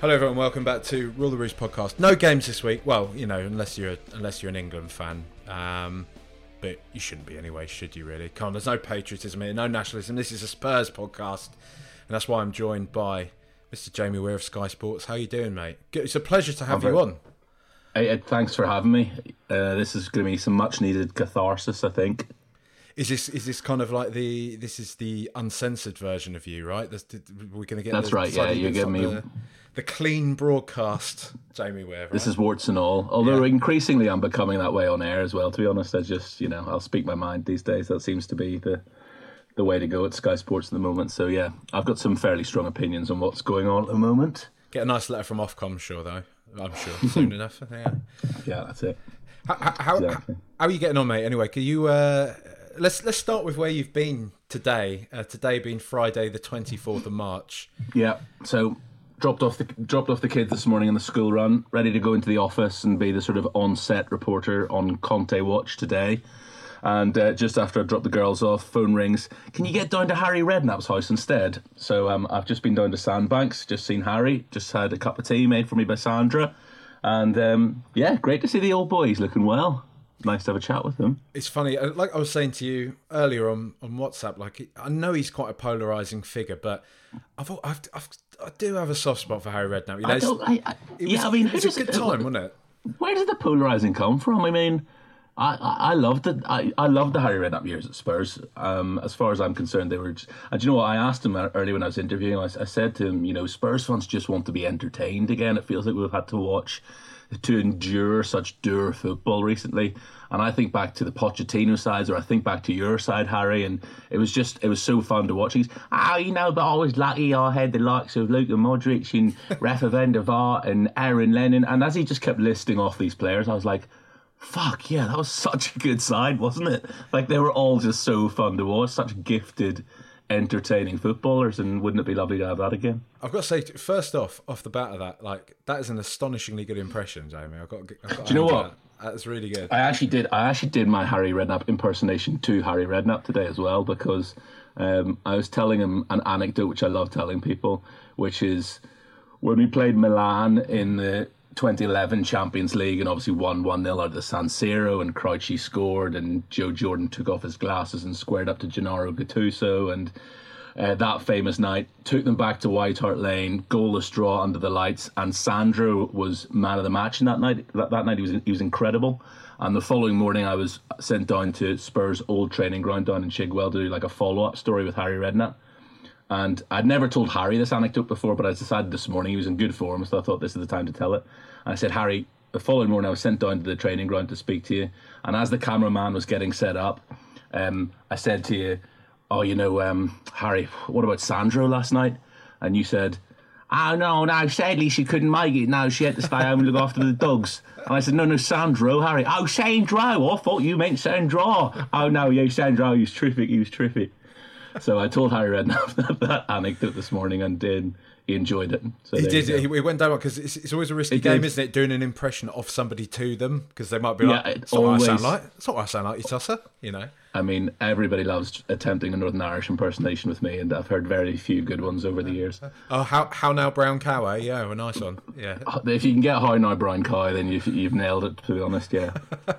Hello everyone, welcome back to Rule the Roost podcast. No games this week. Well, you know, unless you're unless you're an England fan, um, but you shouldn't be anyway, should you? Really? Come on, there's no patriotism here, no nationalism. This is a Spurs podcast, and that's why I'm joined by Mr. Jamie Weir of Sky Sports. How you doing, mate? It's a pleasure to have you on. Hey, Ed, thanks for having me. Uh, this is going to be some much needed catharsis, I think. Is this is this kind of like the this is the uncensored version of you, right? This, we're going to get That's right. Yeah, you're giving me the, the clean broadcast, Jamie Weir. Right? This is warts and all. Although Yeah. increasingly I'm becoming that way on air as well. To be honest, I just you know I'll speak my mind these days. That seems to be the the way to go at Sky Sports at the moment. So yeah, I've got some fairly strong opinions on what's going on at the moment. get a nice letter from Ofcom, sure though. I'm sure soon enough. Yeah. Yeah, that's it. How, how, how, Exactly. how are you getting on, mate? Anyway, can you uh, let's let's start with where you've been today. Uh, today being Friday, the twenty fourth of March. Yeah. So dropped off the dropped off the kids this morning on the school run, ready to go into the office and be the sort of on-set reporter on Conte Watch today. And uh, just after I dropped the girls off, phone rings. Can you get down to Harry Redknapp's house instead? So um, I've just been down to Sandbanks, just seen Harry, just had a cup of tea made for me by Sandra, and um, yeah, great to see the old boy. He's looking well. Nice to have a chat with him. It's funny, uh, like I was saying to you earlier on, on WhatsApp. Like I know he's quite a polarizing figure, but I've, I've, I've I do have a soft spot for Harry Redknapp. You know, I it's- don't, I, I, it was, yeah, I mean, it was a good time, wasn't it? where does the polarizing come from? I mean, I I, I loved it. I, I loved the Harry Redknapp years at Spurs. Um, as far as I'm concerned, they were. Just, and do you know what? I asked him earlier when I was interviewing. I said to him, you know, Spurs fans just want to be entertained again. It feels like we've had to watch to endure such dour football recently. And I think back to the Pochettino sides, or I think back to your side, Harry, and it was just it was so fun to watch. He's ah, you know, but I was lucky I had the likes of Luka Modric and Rafa van der Vaart and Aaron Lennon. And as he just kept listing off these players, I was like, fuck yeah, that was such a good side, wasn't it? Like they were all just so fun to watch, such gifted, entertaining footballers, and wouldn't it be lovely to have that again? I've got to say, first off, off the bat of that, like that is an astonishingly good impression, Jamie. I've got. To, I've got Do you know what? That. That's really good. I actually did. I actually did my Harry Redknapp impersonation to Harry Redknapp today as well because um, I was telling him an anecdote which I love telling people, which is when we played Milan in the 2011 Champions League and obviously won 1 0 out of the San Siro and Crouchy scored and Joe Jordan took off his glasses and squared up to Gennaro Gattuso and uh, that famous night, took them back to White Hart Lane, goalless draw under the lights, and Sandro was man of the match in that night. That, that night he was he was incredible. And the following morning, I was sent down to Spurs' old training ground down in Chigwell to do like a follow up story with Harry Redknapp. And I'd never told Harry this anecdote before, but I decided this morning he was in good form, so I thought this is the time to tell it. And I said, Harry, the following morning I was sent down to the training ground to speak to you, and as the cameraman was getting set up, um, I said to you, "Oh, you know, um, Harry, what about Sandro last night?" And you said, "Oh no, no, sadly she couldn't make it. No, she had to stay home and look after the dogs." And I said, "No, no, Sandro, Harry. Oh, Sandro. I thought you meant Sandro. Oh no, yeah, Sandro. He was terrific. He was terrific." So I told Harry Redknapp that, that anecdote this morning, and did he enjoyed it? So He did. He, he went down because it's, it's always a risky He game, did. isn't it? Doing an impression of somebody to them because they might be Yeah, like, it "It's not what I sound like. It's not what I sound like, you tosser." You know. I mean, everybody loves attempting a Northern Irish impersonation with me, and I've heard very few good ones over the years. Oh, how how now, Brown Cow? Eh? Yeah, a nice one. Yeah. If you can get How Now Brian Coy, then you've, you've nailed it, to be honest, yeah.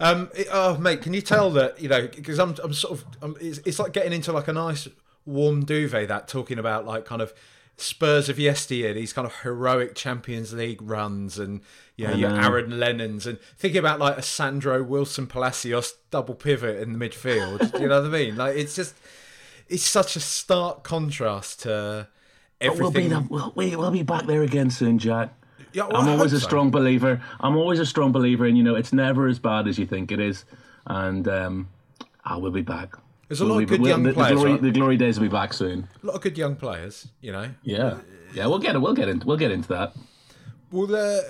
Um. it- oh, mate, can you tell that you know? Because I'm I'm sort of I'm, it's, it's like getting into like a nice warm duvet. That talking about like kind of Spurs of yesteryear, these kind of heroic Champions League runs, and you know your. Aaron Lennons, and thinking about like a Sandro Wilson Palacios double pivot in the midfield. Do you know what I mean? Like it's just it's such a stark contrast to But we'll be, everything. the, we'll, we- we'll be back there again soon, Jack. Yeah, well, I'm always a so. strong believer. I'm always a strong believer, and you know, it's never as bad as you think it is. And um, I will be back. There's a We'll lot of good we'll- young the, players, The glory, right? the glory days will be back soon. a lot of good young players. You know. Yeah. yeah, we'll get it. We'll get into we'll get into that. Well, uh,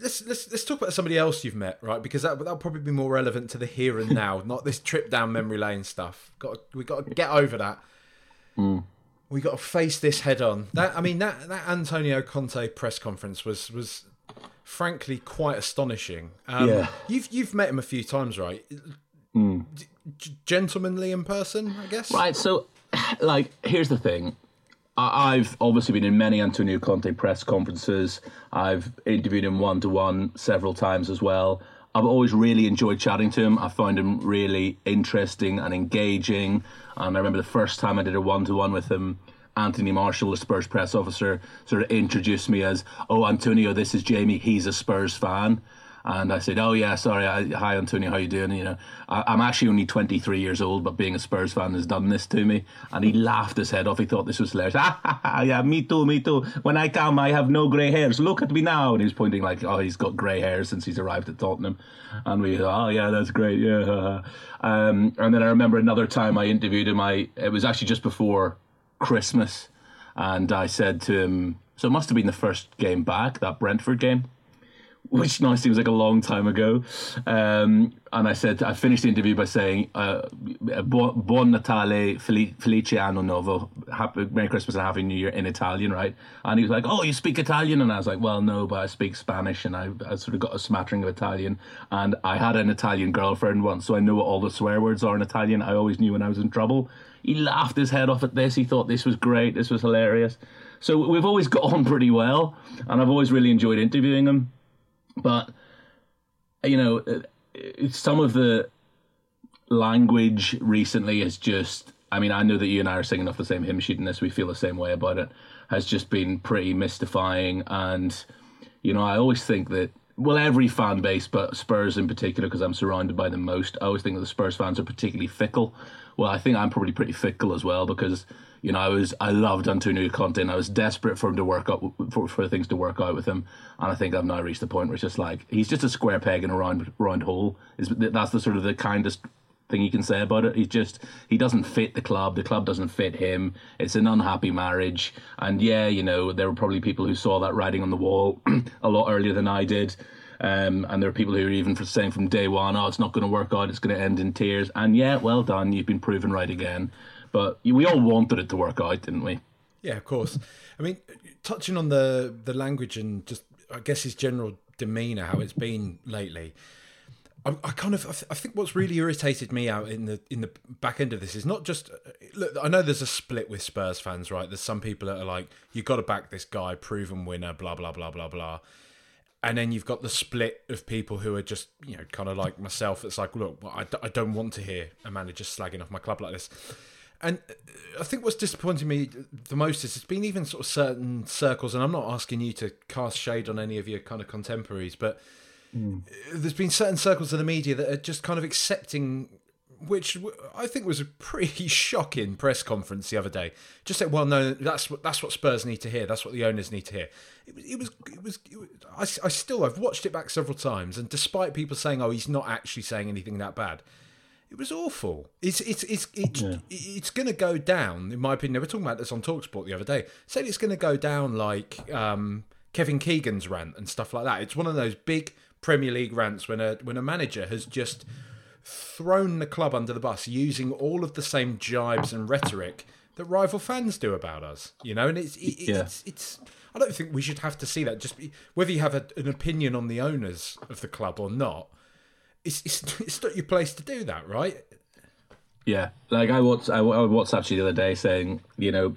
let's let's let's talk about somebody else you've met, right? Because that that'll probably be more relevant to the here and now, not this trip down memory lane stuff. Got we got to get over that. Mm. We got to face this head on. That I mean that that Antonio Conte press conference was was frankly quite astonishing. Um, yeah, you've you've met him a few times, right? Mm. G- gentlemanly in person, I guess. Right. So, like, here's the thing. I've obviously been in many Antonio Conte press conferences. I've interviewed him one to one several times as well. I've always really enjoyed chatting to him. I found him really interesting and engaging. And I remember the first time I did a one to one with him, Anthony Marshall, the Spurs press officer, sort of introduced me as, "Oh, Antonio, this is Jamie. He's a Spurs fan." And I said, "Oh yeah, sorry. I, hi, Antonio. How you doing? You know, I, am actually only 23 years old, but being a Spurs fan has done this to me." And he laughed his head off. He thought this was hilarious. Ah, yeah, me too, me too. When I come, I have no grey hairs. Look at me now. And he's pointing like, "Oh, he's got grey hairs since he's arrived at Tottenham." And we, "Oh yeah, that's great. Yeah." um, and then I remember another time I interviewed him. I it was actually just before Christmas, and I said to him, "So it must have been the first game back, that Brentford game." Which now seems like a long time ago. Um, and I said, I finished the interview by saying, uh, Buon Natale, Felice Anno Novo, happy, Merry Christmas and Happy New Year in Italian, right? And he was like, Oh, you speak Italian? And I was like, Well, no, but I speak Spanish and I, I sort of got a smattering of Italian. And I had an Italian girlfriend once, so I know what all the swear words are in Italian. I always knew when I was in trouble. He laughed his head off at this. He thought this was great, this was hilarious. So we've always got on pretty well, and I've always really enjoyed interviewing him. But you know, uh, uh, some of the language recently is just. I mean, I know that you and I are singing off the same hymn sheet in this. We feel the same way about it. Has just been pretty mystifying, and you know, I always think that well, every fan base, but Spurs in particular, because I'm surrounded by them most. I always think that the Spurs fans are particularly fickle. Well, I think I'm probably pretty fickle as well because you know, I was I loved Antonio Conte and I was desperate for him to work out for, for things to work out with him. And I think I've now reached the point where it's just like he's just a square peg in a round round hole. Is that's the sort of the kindest thing you can say about it. He's just he doesn't fit the club. The club doesn't fit him. It's an unhappy marriage. And yeah, you know, there were probably people who saw that writing on the wall a lot earlier than I did. Um, and there are people who are even saying from day one, oh, it's not going to work out. It's going to end in tears. And yeah, well done. You've been proven right again. But we all wanted it to work out, didn't we? Yeah, of course. I mean, touching on the the language and just I guess his general demeanour, how it's been lately. I, I kind of I think what's really irritated me out in the in the back end of this is not just look. I know there's a split with Spurs fans, right? There's some people that are like, you've got to back this guy, proven winner, blah blah blah blah blah and then you've got the split of people who are just you know kind of like myself it's like look I, I don't want to hear a manager slagging off my club like this and I think what's disappointing me the most is it's been even sort of certain circles, and I'm not asking you to cast shade on any of your kind of contemporaries, but mm. there's been certain circles of the media that are just kind of accepting, which I think was a pretty shocking press conference the other day. Just said, "Well, no, that's what that's what Spurs need to hear. That's what the owners need to hear." It was, it was, it was. It was I, I still, I've watched it back several times, and despite people saying, "Oh, he's not actually saying anything that bad," It was awful. It's it's it's it's, yeah. it's going to go down, in my opinion. They were talking about this on Talksport the other day. Said it's going to go down like um, Kevin Keegan's rant and stuff like that. It's one of those big Premier League rants when a when a manager has just thrown the club under the bus using all of the same jibes and rhetoric that rival fans do about us. You know, and it's it, yeah. it's it's. I don't think we should have to see that. Just be, whether you have a, an opinion on the owners of the club or not it's, it's, it's not your place to do that, right? Yeah, like I watched I, I WhatsApped you the other day saying, you know,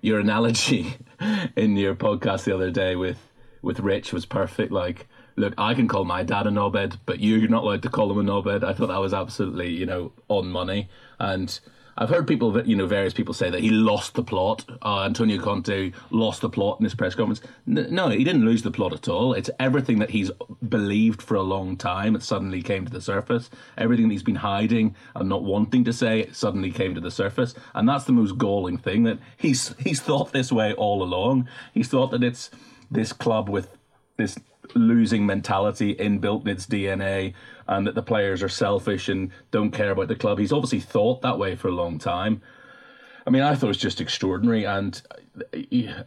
your analogy in your podcast the other day with with Rich was perfect. Like, look, I can call my dad a knobhead, but you're not allowed to call him a knobhead. I thought that was absolutely, you know, on money. And I've heard people, you know, various people say that he lost the plot. Uh, Antonio Conte lost the plot in this press conference. no, he didn't lose the plot at all. It's everything that he's believed for a long time. It suddenly came to the surface. Everything that he's been hiding and not wanting to say suddenly came to the surface. And that's the most galling thing that he's he's thought this way all along. He's thought that it's this club with this losing mentality inbuilt in its DNA and that the players are selfish and don't care about the club. He's obviously thought that way for a long time. I mean, I thought it was just extraordinary, and uh,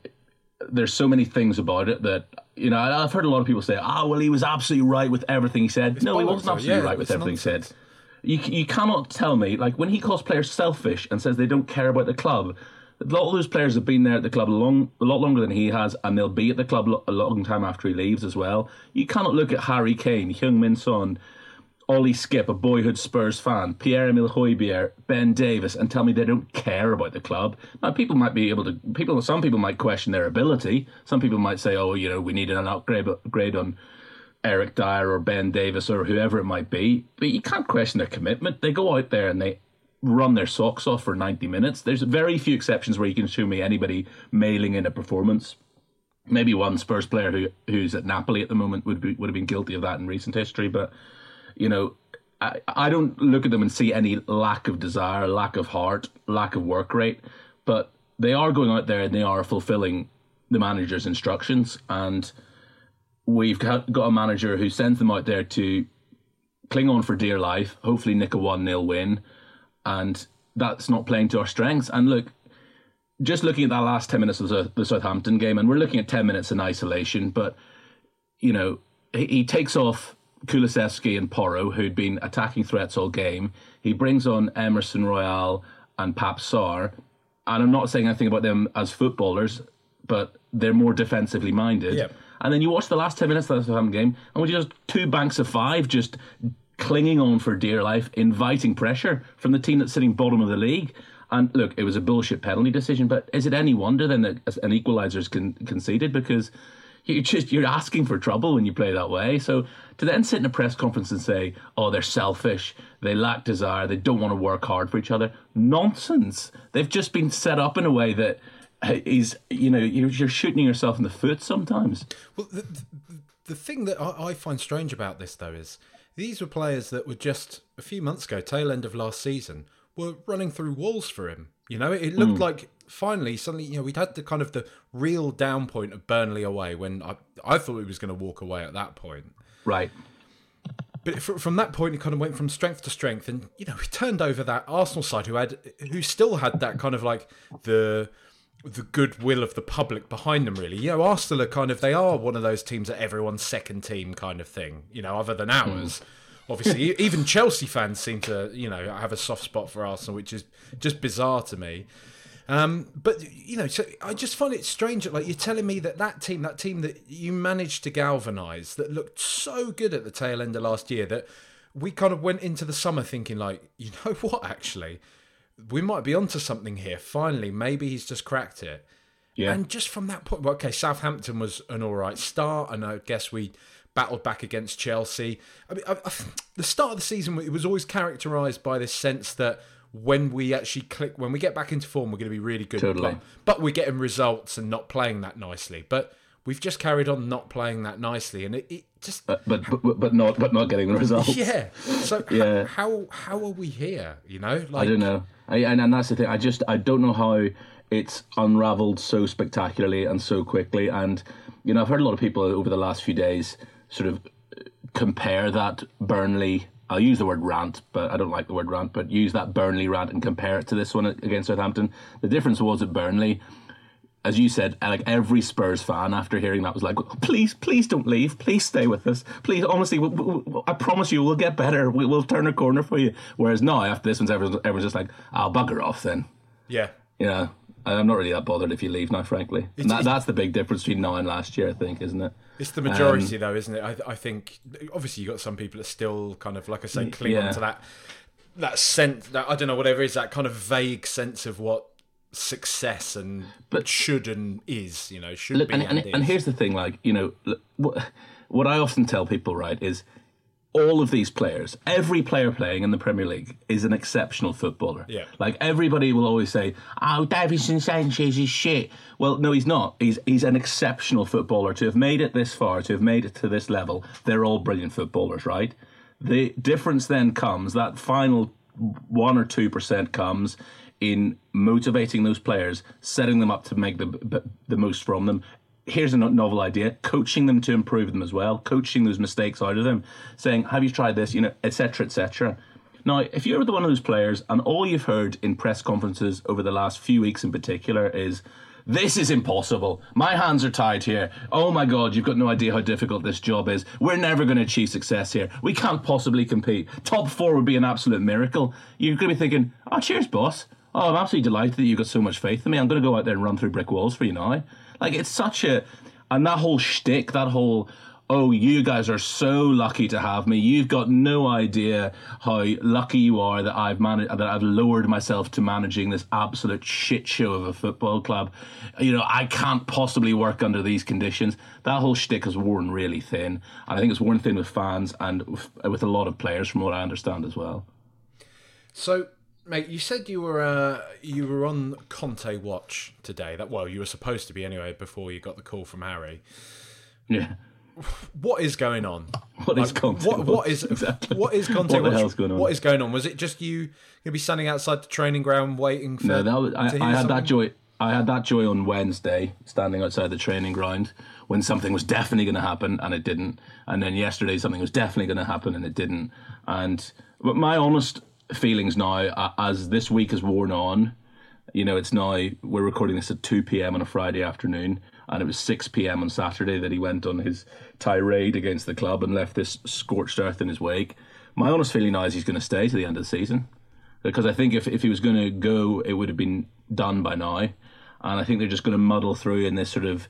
there's so many things about it that you know. I've heard a lot of people say, "Ah, oh, well, he was absolutely right with everything he said." It's no, he wasn't absolutely Yeah, right with everything nonsense. he said. You you cannot tell me like when he calls players selfish and says they don't care about the club. A lot of those players have been there at the club a long, a lot longer than he has, and they'll be at the club a long time after he leaves as well. You cannot look at Harry Kane, Heung Min Son, Ollie Skipp, a boyhood Spurs fan, Pierre Emile Hojbjerg, Ben Davies, and tell me they don't care about the club. Now, people might be able to. People, some people might question their ability. Some people might say, "Oh, you know, we need an upgrade, on Eric Dier or Ben Davies or whoever it might be." But you can't question their commitment. They go out there and they run their socks off for ninety minutes. There's very few exceptions where you can show me anybody mailing in a performance. Maybe one Spurs player who who's at Napoli at the moment would be, would have been guilty of that in recent history, but you know, I, I don't look at them and see any lack of desire, lack of heart, lack of work rate, but they are going out there and they are fulfilling the manager's instructions. And we've got, a manager who sends them out there to cling on for dear life, hopefully nick a 1 0 win. And that's not playing to our strengths. And look, just looking at that last 10 minutes of the, the Southampton game, and we're looking at 10 minutes in isolation, but, you know, he, he takes off Kulusevski and Porro, who'd been attacking threats all game. He brings on Emerson Royal and Pape Sarr. And I'm not saying anything about them as footballers, but they're more defensively minded. Yeah. And then you watch the last 10 minutes of the Southampton game, and we just two banks of five just clinging on for dear life, inviting pressure from the team that's sitting bottom of the league. And look, it was a bullshit penalty decision, but is it any wonder then that an equaliser's con- conceded? Because you just you're asking for trouble when you play that way. So to then sit in a press conference and say, "Oh, they're selfish, they lack desire, they don't want to work hard for each other," nonsense. They've just been set up in a way that uh, is, you know, you're, you're shooting yourself in the foot sometimes. Well, the, the, the thing that I, I find strange about this, though, is these were players that were just a few months ago, tail end of last season, were running through walls for him. You know, it, it looked hmm. like finally suddenly, you know, we'd had the kind of the real down point of Burnley away when I, I thought he was going to walk away at that point. Right. But from that point, it kind of went from strength to strength, and you know, we turned over that Arsenal side who had, who still had that kind of like the the goodwill of the public behind them. Really, you know, Arsenal are kind of they are one of those teams that everyone's second team kind of thing. You know, other than hmm. ours. Obviously, e- even Chelsea fans seem to, you know, have a soft spot for Arsenal, which is just bizarre to me. Um, but you know, so I just find it strange that like you're telling me that that team, that team that you managed to galvanise, that looked so good at the tail end of last year, that we kind of went into the summer thinking like, you know what, actually, we might be onto something here. Finally, maybe he's just cracked it. Yeah. And just from that point, well, okay, Southampton was an all right start, and I guess we battled back against Chelsea. I mean, I, I, the start of the season it was always characterised by this sense that when we actually click, when we get back into form, we're going to be really good. Totally. But, but we're getting results and not playing that nicely. But we've just carried on not playing that nicely, and it, it just but, but but but not but not getting the results. yeah. So Yeah. how, how how are we here? You know, like I don't know. I, and, and that's the thing. I just I don't know how it's unraveled so spectacularly and so quickly. And you know, I've heard a lot of people over the last few days sort of uh, compare that Burnley. I'll use the word rant, but I don't like the word rant. But use that Burnley rant and compare it to this one against Southampton. The difference was at Burnley. As you said, like every Spurs fan after hearing that was like, "Please, please don't leave. Please stay with us. Please, honestly, we, we, I promise you, we'll get better. We, we'll turn a corner for you." Whereas now, after this one's everyone's, everyone's just like, "I'll bugger off then." yeah. You know, I'm not really that bothered if you leave now, frankly. And that, that's the big difference between now and last year, I think, isn't it? It's the majority, Um, though, isn't it? I, I think obviously you've got some people that still kind of, like I say, cling yeah. on to that that sense that I don't know whatever it is that kind of vague sense of what success and But- should and is. You know, should Look, be and, and, and, and here's the thing, like you know, what, what I often tell people, right, is all of these players, every player playing in the Premier League is an exceptional footballer. Yeah. Like everybody will always say, "Oh, Davinson Sanchez is shit." Well, no, he's not. He's he's an exceptional footballer. To have made it this far, to have made it to this level, they're all brilliant footballers, right? The difference then comes that final one or two percent comes in motivating those players, setting them up to make the the most from them. Here's a novel idea: coaching them to improve them as well, coaching those mistakes out of them, saying, "Have you tried this?" You know, etc., etc. Now, if you're the one of those players and all you've heard in press conferences over the last few weeks in particular is, this is impossible. My hands are tied here. Oh my God, you've got no idea how difficult this job is. We're never going to achieve success here. We can't possibly compete. Top four would be an absolute miracle. You're going to be thinking, oh, cheers, boss. Oh, I'm absolutely delighted that you've got so much faith in me. I'm going to go out there and run through brick walls for you now. Like, it's such a. And that whole shtick, that whole oh, you guys are so lucky to have me. You've got no idea how lucky you are that I've managed that I've lowered myself to managing this absolute shit show of a football club. You know, I can't possibly work under these conditions. That whole shtick has worn really thin, and I think it's worn thin with fans and with a lot of players, from what I understand as well. So. Mate, you said you were uh, you were on Conte watch today. That well, you were supposed to be anyway before you got the call from Harry. Yeah what is going on? What like, is Conte? What, what is exactly. what is Conte? what the hell's going on? What is going on? Was it just you? You'll be standing outside the training ground waiting for. No, that was, I, I had something? that joy. I had that joy on Wednesday, standing outside the training ground when something was definitely going to happen and it didn't. And then yesterday, something was definitely going to happen and it didn't. And but my honest feelings now, as this week has worn on, you know, it's now we're recording this at two p.m. on a Friday afternoon and it was 6 p.m. on Saturday that he went on his tirade against the club and left this scorched earth in his wake. My honest feeling now is he's going to stay to the end of the season because I think if, if he was going to go, it would have been done by now. And I think they're just going to muddle through in this sort of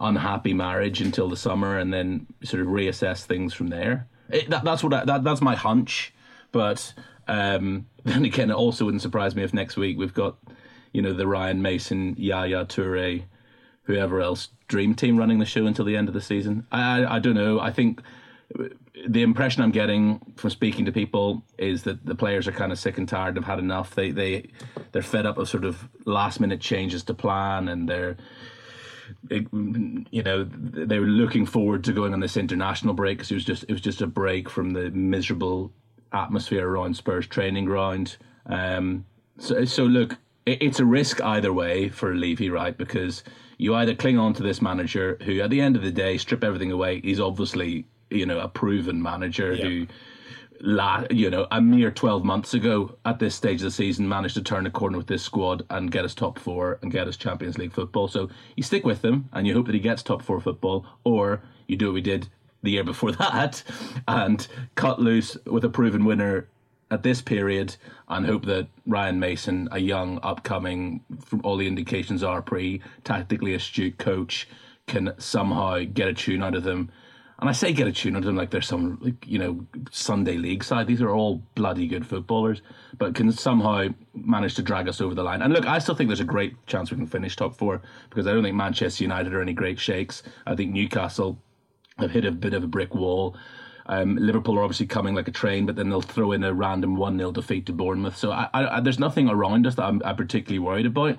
unhappy marriage until the summer and then sort of reassess things from there. It, that, that's what I, that, that's my hunch. But um, then again, it also wouldn't surprise me if next week we've got, you know, the Ryan Mason, Yaya Toure, whoever else dream team running the show until the end of the season. I, I, I don't know. I think the impression I'm getting from speaking to people is that the players are kind of sick and tired. They've had enough. They they they're fed up of sort of last minute changes to plan, and they're you know they were looking forward to going on this international break because it was just it was just a break from the miserable atmosphere around Spurs training ground. Um, so so look, it, it's a risk either way for Levy, right? Because you either cling on to this manager who, at the end of the day, strip everything away. He's obviously, you know, a proven manager yeah. who, la, you know, a mere 12 months ago at this stage of the season managed to turn a corner with this squad and get us top four and get us Champions League football. So you stick with him and you hope that he gets top four football, or you do what we did the year before that and cut loose with a proven winner at this period and hope that Ryan Mason, a young, upcoming, from all the indications are pre tactically astute coach, can somehow get a tune out of them. And I say get a tune out of them like they're some, like, you know, Sunday league side. These are all bloody good footballers, but can somehow manage to drag us over the line. And look, I still think there's a great chance we can finish top four because I don't think Manchester United are any great shakes. I think Newcastle have hit a bit of a brick wall. Um, Liverpool are obviously coming like a train, but then they'll throw in a random 1 0 defeat to Bournemouth. So I, I, there's nothing around us that I'm, I'm, particularly worried about.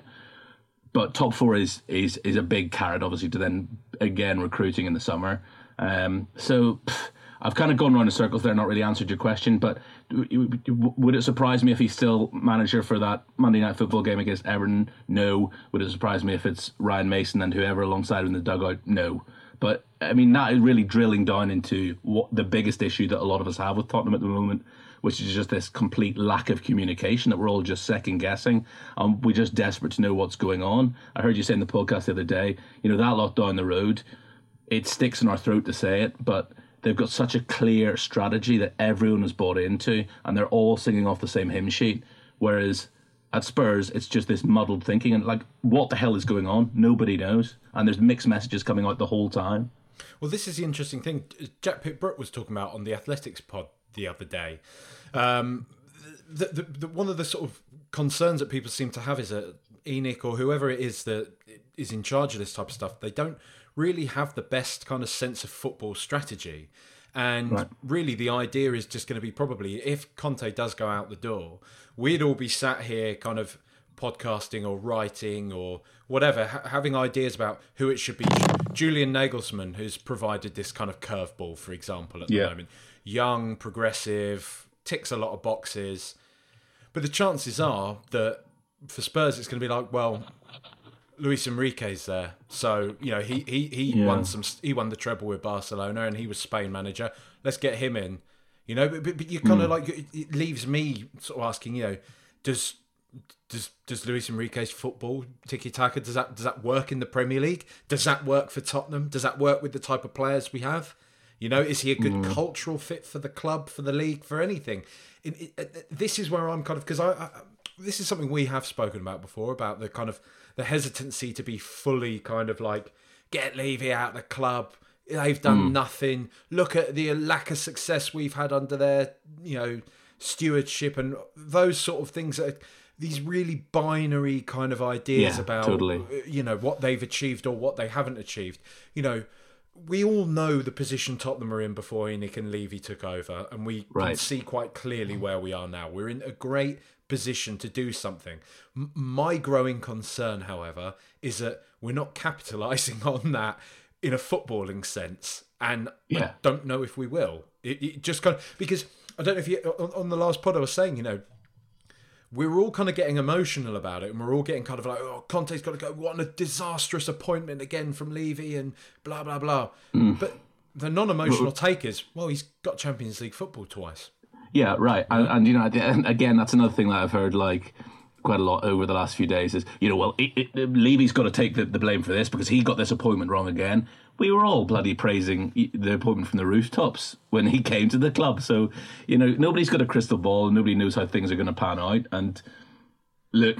But top four is, is is a big carrot, obviously, to then again recruiting in the summer. Um, so pff, I've kind of gone around in circles there, not really answered your question. But would it surprise me if he's still manager for that Monday night football game against Everton? No. Would it surprise me if it's Ryan Mason and whoever alongside him in the dugout? No. But I mean, that is really drilling down into what the biggest issue that a lot of us have with Tottenham at the moment, which is just this complete lack of communication that we're all just second guessing. And we're just desperate to know what's going on. I heard you say in the podcast the other day, you know, that lot down the road, it sticks in our throat to say it, but they've got such a clear strategy that everyone has bought into and they're all singing off the same hymn sheet. Whereas at Spurs, it's just this muddled thinking and like, what the hell is going on? Nobody knows, and there's mixed messages coming out the whole time. Well, this is the interesting thing. Jack Pitt-Brooke was talking about on the Athletics pod the other day. Um, the, the, the, one of the sort of concerns that people seem to have is that ENIC or whoever it is that is in charge of this type of stuff, they don't really have the best kind of sense of football strategy. And right. really, the idea is just going to be probably if Conte does go out the door, we'd all be sat here kind of podcasting or writing or whatever, ha- having ideas about who it should be. Julian Nagelsmann, who's provided this kind of curveball, for example, at the yeah. moment. Young, progressive, ticks a lot of boxes. But the chances are that for Spurs, it's going to be like, well, Luis Enrique's there, so you know he he he yeah. won some he won the treble with Barcelona, and he was Spain manager. Let's get him in. You know, but, but, but you kind of hmm. like it, it leaves me sort of asking, you know, does does does Luis Enrique's football tiki taka does that does that work in the Premier League? Does that work for Tottenham? Does that work with the type of players we have? You know, is he a good hmm. cultural fit for the club, for the league, for anything? In, it, uh, this is where I'm kind of because I, I this is something we have spoken about before about the kind of the hesitancy to be fully kind of like get Levy out of the club. They've done hmm. nothing. Look at the lack of success we've had under their, you know, stewardship and those sort of things. That are, these really binary kind of ideas Yeah, about, totally. you know, what they've achieved or what they haven't achieved. You know, we all know the position Tottenham are in before ENIC and Levy took over, and we can see quite clearly where we are now. We're in a great position to do something. M- my growing concern, however, is that we're not capitalising on that in a footballing sense, and I don't know if we will. It, it just kind of because I don't know if you on, on the last pod I was saying, you know, we were all kind of getting emotional about it, and we're all getting kind of like, "Oh, Conte's got to go. What a disastrous appointment again from Levy, and blah blah blah." Mm. But the non-emotional take is, well, he's got Champions League football twice. Yeah, right. And, and you know, and again, that's another thing that I've heard like quite a lot over the last few days is, you know, well, it, it, Levy's got to take the, the blame for this because he got this appointment wrong again. We were all bloody praising the appointment from the rooftops when he came to the club. So, you know, nobody's got a crystal ball. Nobody knows how things are going to pan out. And look,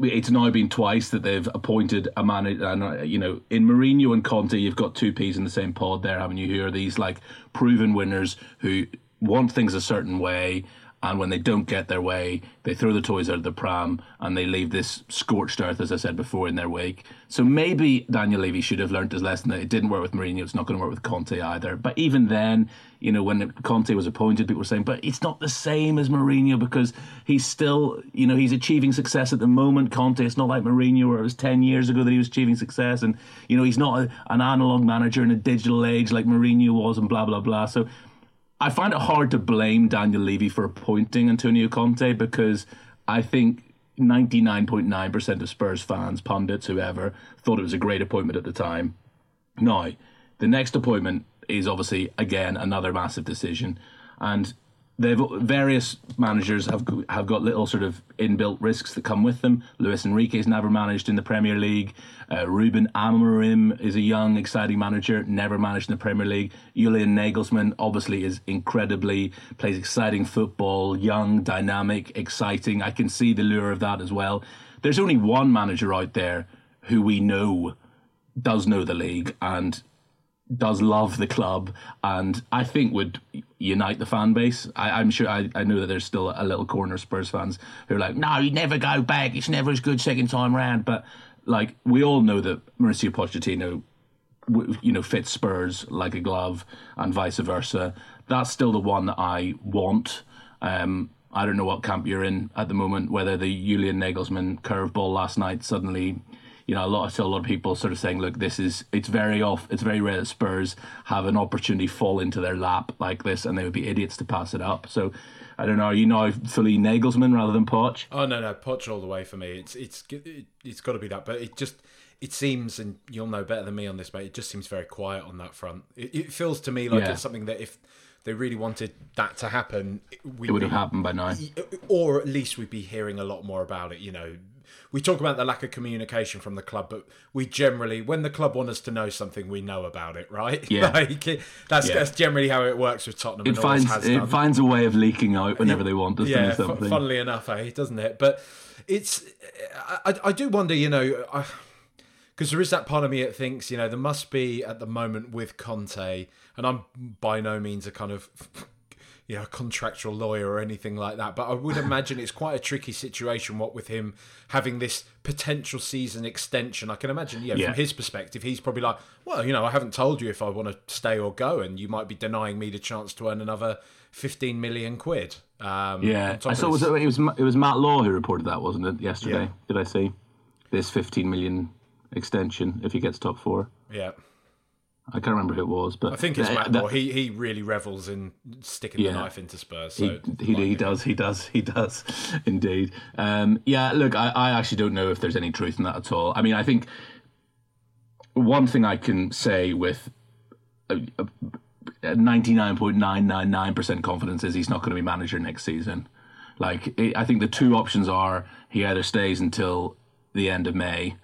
it's now been twice that they've appointed a manager. And uh, you know, in Mourinho and Conte, you've got two peas in the same pod there, haven't you? Who are these like proven winners who want things a certain way, and when they don't get their way, they throw the toys out of the pram and they leave this scorched earth, as I said before, in their wake. So maybe Daniel Levy should have learned his lesson that it didn't work with Mourinho. It's not going to work with Conte either. But even then, you know, when Conte was appointed, people were saying, but it's not the same as Mourinho because he's still, you know, he's achieving success at the moment. Conte, it's not like Mourinho where it was 10 years ago that he was achieving success. And, you know, he's not a, an analog manager in a digital age like Mourinho was and blah, blah, blah. So I find it hard to blame Daniel Levy for appointing Antonio Conte because I think 99.9% of Spurs fans, pundits, whoever, thought it was a great appointment at the time. Now, the next appointment is obviously, again, another massive decision. And they've various managers have have got little sort of inbuilt risks that come with them. Luis Enrique's never managed in the Premier League. Uh, Ruben Amorim is a young, exciting manager, never managed in the Premier League. Julian Nagelsmann obviously is incredibly plays exciting football, young, dynamic, exciting. I can see the lure of that as well. There's only one manager out there who we know does know the league and does love the club and I think would unite the fan base. I, I'm sure I, I know that there's still a little corner Spurs fans who are like, no, you never go back. It's never as good second time round. But like we all know that Mauricio Pochettino, you know, fits Spurs like a glove and vice versa. That's still the one that I want. Um, I don't know what camp you're in at the moment. Whether the Julian Nagelsmann curveball last night suddenly you know, a lot, I saw a lot of people sort of saying, look, this is, it's very off, it's very rare that Spurs have an opportunity fall into their lap like this and they would be idiots to pass it up. So, I don't know, are you now fully Nagelsmann rather than Poch? Oh no, no, Poch all the way for me. It's it's it, it's got to be that. But it just it seems, and you'll know better than me on this, mate. It just seems very quiet on that front. It, it feels to me like Yeah. it's something that if they really wanted that to happen, we It would have happened by now. or at least we'd be hearing a lot more about it. You know, we talk about the lack of communication from the club, but we generally, when the club want us to know something, we know about it, right? Yeah. like, that's Yeah. that's generally how it works with Tottenham. It finds it done. finds a way of leaking out whenever they want us to yeah, know fu- something. funnily enough, eh, doesn't it? But it's, I, I- I do wonder, you know, because there is that part of me that thinks, you know, there must be at the moment with Conte, and I'm by no means a kind of, you know, contractual lawyer or anything like that, but I would imagine it's quite a tricky situation. What with him having this potential season extension, I can imagine, yeah, Yeah. from his perspective, he's probably like, well, you know, I haven't told you if I want to stay or go, and you might be denying me the chance to earn another 15 million quid. Um, yeah, I saw it was, it was it was Matt Law who reported that, wasn't it? Yesterday, Yeah. did I see this 15 million extension if he gets top four? yeah. I can't remember who it was, but I think it's Matt that- He he really revels in sticking Yeah. the knife into Spurs. So He, he, he does, he does, he does, indeed. Um, yeah, look, I, I actually don't know if there's any truth in that at all. I mean, I think one thing I can say with uh, uh, 99.999% confidence is he's not going to be manager next season. Like, I think the two options are he either stays until the end of May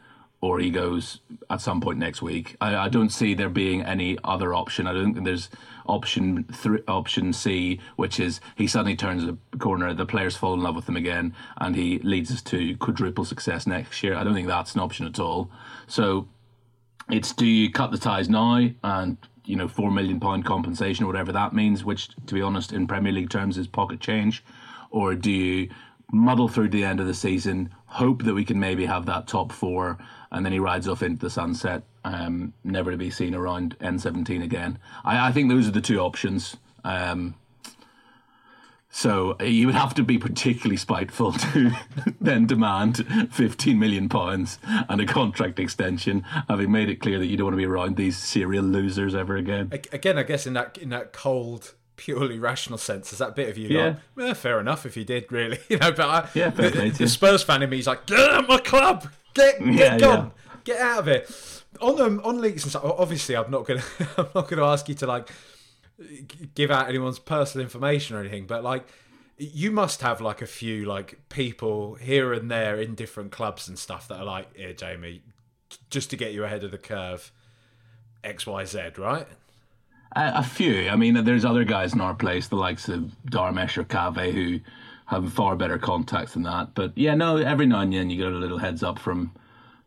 or he goes at some point next week. I, I don't see there being any other option. I don't think there's option th- option C, which is he suddenly turns a corner, the players fall in love with him again, and he leads us to quadruple success next year. I don't think that's an option at all. So it's do you cut the ties now and you know four million pound compensation or whatever that means, which to be honest in Premier League terms is pocket change, or do you muddle through the end of the season, hope that we can maybe have that top four, and then he rides off into the sunset, um, never to be seen around N17 again. I, I think those are the two options. Um, so you would have to be particularly spiteful to then demand 15 million pounds and a contract extension, having made it clear that you don't want to be around these serial losers ever again. Again, I guess in that in that cold purely rational sense. Is that bit of you Yeah. like, well, fair enough if he did, really. You know, but I, Yeah, the, the. Spurs fan in me is like, get out of my club, get get Yeah, gone, get out of it. On um, on leaks and stuff. Obviously, I'm not gonna I'm not gonna ask you to like give out anyone's personal information or anything, but like. You must have like a few like people here and there in different clubs and stuff that are like, here, Jamie, just to get you ahead of the curve, X, Y, Z, right? A, a few. I mean, there's other guys in our place, the likes of Dharmesh or Kaveh, who have far better contacts than that. But yeah, no, every now and then you get a little heads up from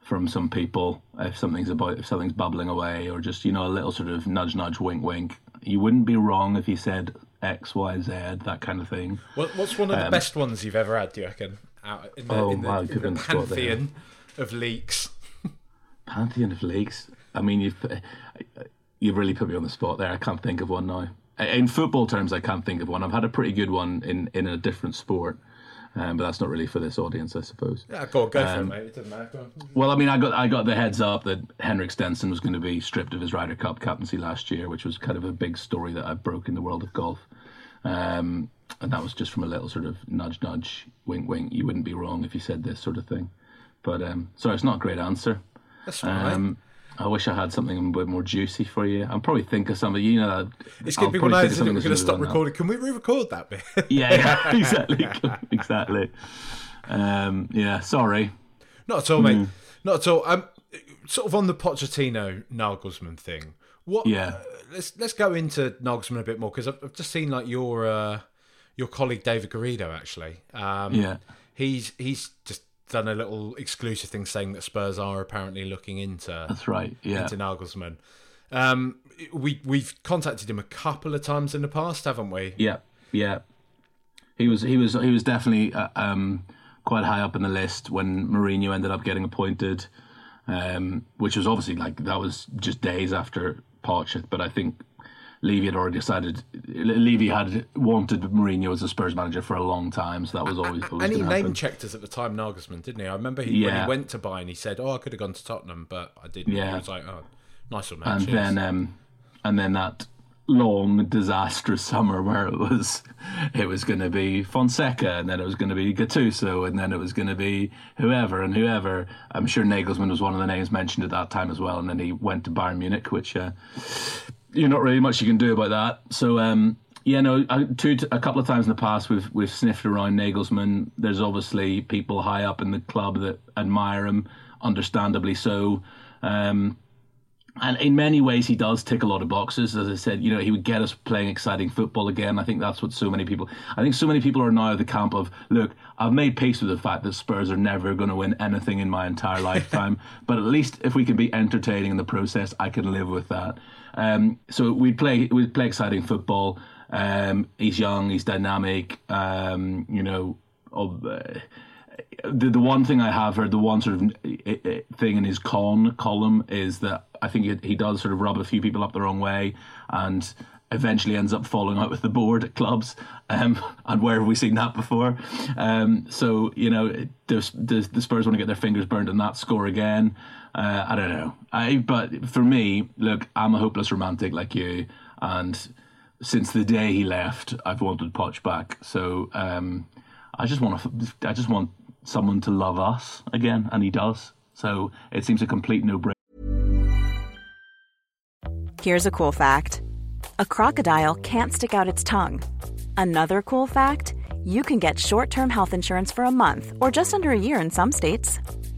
from some people if something's about if something's bubbling away, or just you know a little sort of nudge, nudge, wink, wink. You wouldn't be wrong if you said X, Y, Z, that kind of thing. What, what's one of the best ones you've ever had? Do you reckon? Out in the, Um, Oh, in the, wow, in the on the spot there. pantheon of leaks. Pantheon of leaks I mean, you've you've really put me on the spot there. I can't think of one now. In football terms, I can't think of one. I've had a pretty good one in, in a different sport, um, but that's not really for this audience, I suppose. Yeah, go go Um, for it, mate. It doesn't matter. Well, I mean, I got I got the heads up that Henrik Stenson was going to be stripped of his Ryder Cup captaincy last year, which was kind of a big story that I broke in the world of golf. Um, and that was just from a little sort of nudge, nudge, wink, wink. You wouldn't be wrong if you said this sort of thing. But um, sorry, it's not a great answer. That's right. Um, I wish I had something a bit more juicy for you. I'm probably think of something. You know, it's going to be people probably know think of something we're going to stop recording. Can we re-record that bit? Yeah, yeah, exactly, exactly. Um, yeah, sorry. Not at all, mate. Hmm. Not at all. Um, sort of on the Pochettino Nagelsmann thing. What? Yeah. uh, let's let's go into Nagelsmann a bit more because I've, I've just seen like your uh, your colleague David Garrido actually. Um, Yeah. He's he's just done a little exclusive thing saying that Spurs are apparently looking into That's right. Yeah, into Nagelsmann. Um, we we've contacted him a couple of times in the past, haven't we? Yeah, yeah. He was he was he was definitely uh, um, quite high up in the list when Mourinho ended up getting appointed, um, which was obviously like that was just days after Poch. But I think Levy had already decided. Levy had wanted Mourinho as a Spurs manager for a long time, so that was always, always And he name checked us at the time, Nagelsmann, didn't he? I remember he, when he went to Bayern, he said, "Oh, I could have gone to Tottenham, but I didn't." Yeah. He was like, "Oh, nice one, mate." and cheers." then um, and then that long disastrous summer where it was it was going to be Fonseca and then it was going to be Gattuso and then it was going to be whoever and whoever. I'm sure Nagelsmann was one of the names mentioned at that time as well, and then he went to Bayern Munich, which uh, you're not really much you can do about that. So. Um, yeah, no. I- Two, a couple of times in the past, we've we've sniffed around Nagelsmann. There's obviously people high up in the club that admire him, understandably so. Um, and in many ways, he does tick a lot of boxes. As I said, you know, he would get us playing exciting football again. I think that's what so many people. I think so many people are now at the camp of, look, I've made peace with the fact that Spurs are never going to win anything in my entire lifetime. but at least if we can be entertaining in the process, I can live with that. Um, so we'd play, we'd play exciting football. Um, he's young, he's dynamic. Um, you know, of, uh, the the one thing I have heard, the one sort of uh, uh, thing in his con column is that I think he, does sort of rub a few people up the wrong way, and eventually ends up falling out with the board at clubs. Um, and where have we seen that before? Um, so you know, does, does the Spurs want to get their fingers burned on that score again? Uh, I don't know. I but for me, look, I'm a hopeless romantic like you, and since the day he left, I've wanted Poch back. So. Um, I just want to, I just want someone to love us again, and he does. So it seems a complete no-brainer. Here's a cool fact a crocodile can't stick out its tongue. Another cool fact you can get short term health insurance for a month or just under a year in some states.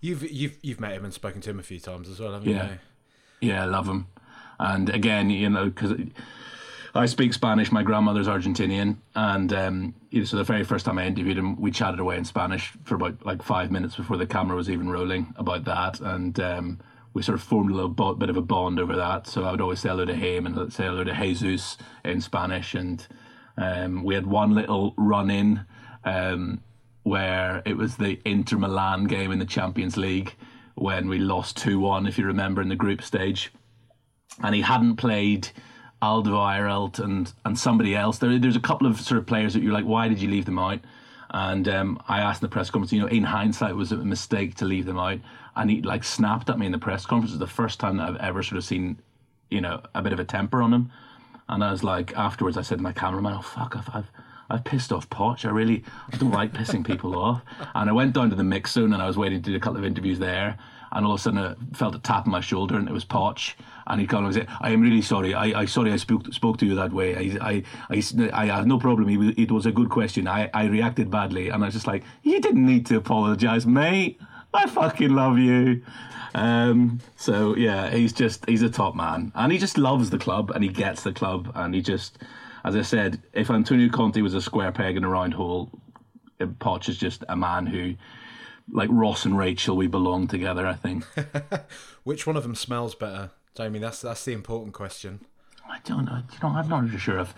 You've you've you've met him and spoken to him a few times as well, haven't you? Yeah. Yeah, I love him. And again, you know, because I speak Spanish. My grandmother's Argentinian, and um, you know, so the very first time I interviewed him, we chatted away in Spanish for about like five minutes before the camera was even rolling about that, and um, we sort of formed a little bo- bit of a bond over that. So I would always say hello to him and say hello to Jesus in Spanish, and um, we had one little run in um, where it was the Inter Milan game in the Champions League when we lost two one, if you remember, in the group stage, and he hadn't played. Alderweireld and and somebody else. There, there's a couple of sort of players that you're like, why did you leave them out? And um, I asked in the press conference, you know, in hindsight, was it a mistake to leave them out? And he like snapped at me in the press conference. It was the first time that I've ever sort of seen, you know, a bit of a temper on him. And I was like, afterwards, I said to my cameraman, "Oh fuck, I've, I've I've pissed off Poch. I really I don't like pissing people off." And I went down to the mix zone and I was waiting to do a couple of interviews there. And all of a sudden, I felt a tap on my shoulder, and it was Poch. And he called and said, "I am really sorry. I, I sorry I spoke spoke to you that way. I I I, I no problem. It was, a good question. I, I reacted badly, and I was just like, you didn't need to apologize, mate. I fucking love you." Um, so yeah, he's just he's a top man, and he just loves the club, and he gets the club, and he just, as I said, if Antonio Conte was a square peg in a round hole, Poch is just a man who like Ross and Rachel, we belong together. I think. Which one of them smells better, Jamie? That's that's the important question. I don't know. You know, I'm not really sure of.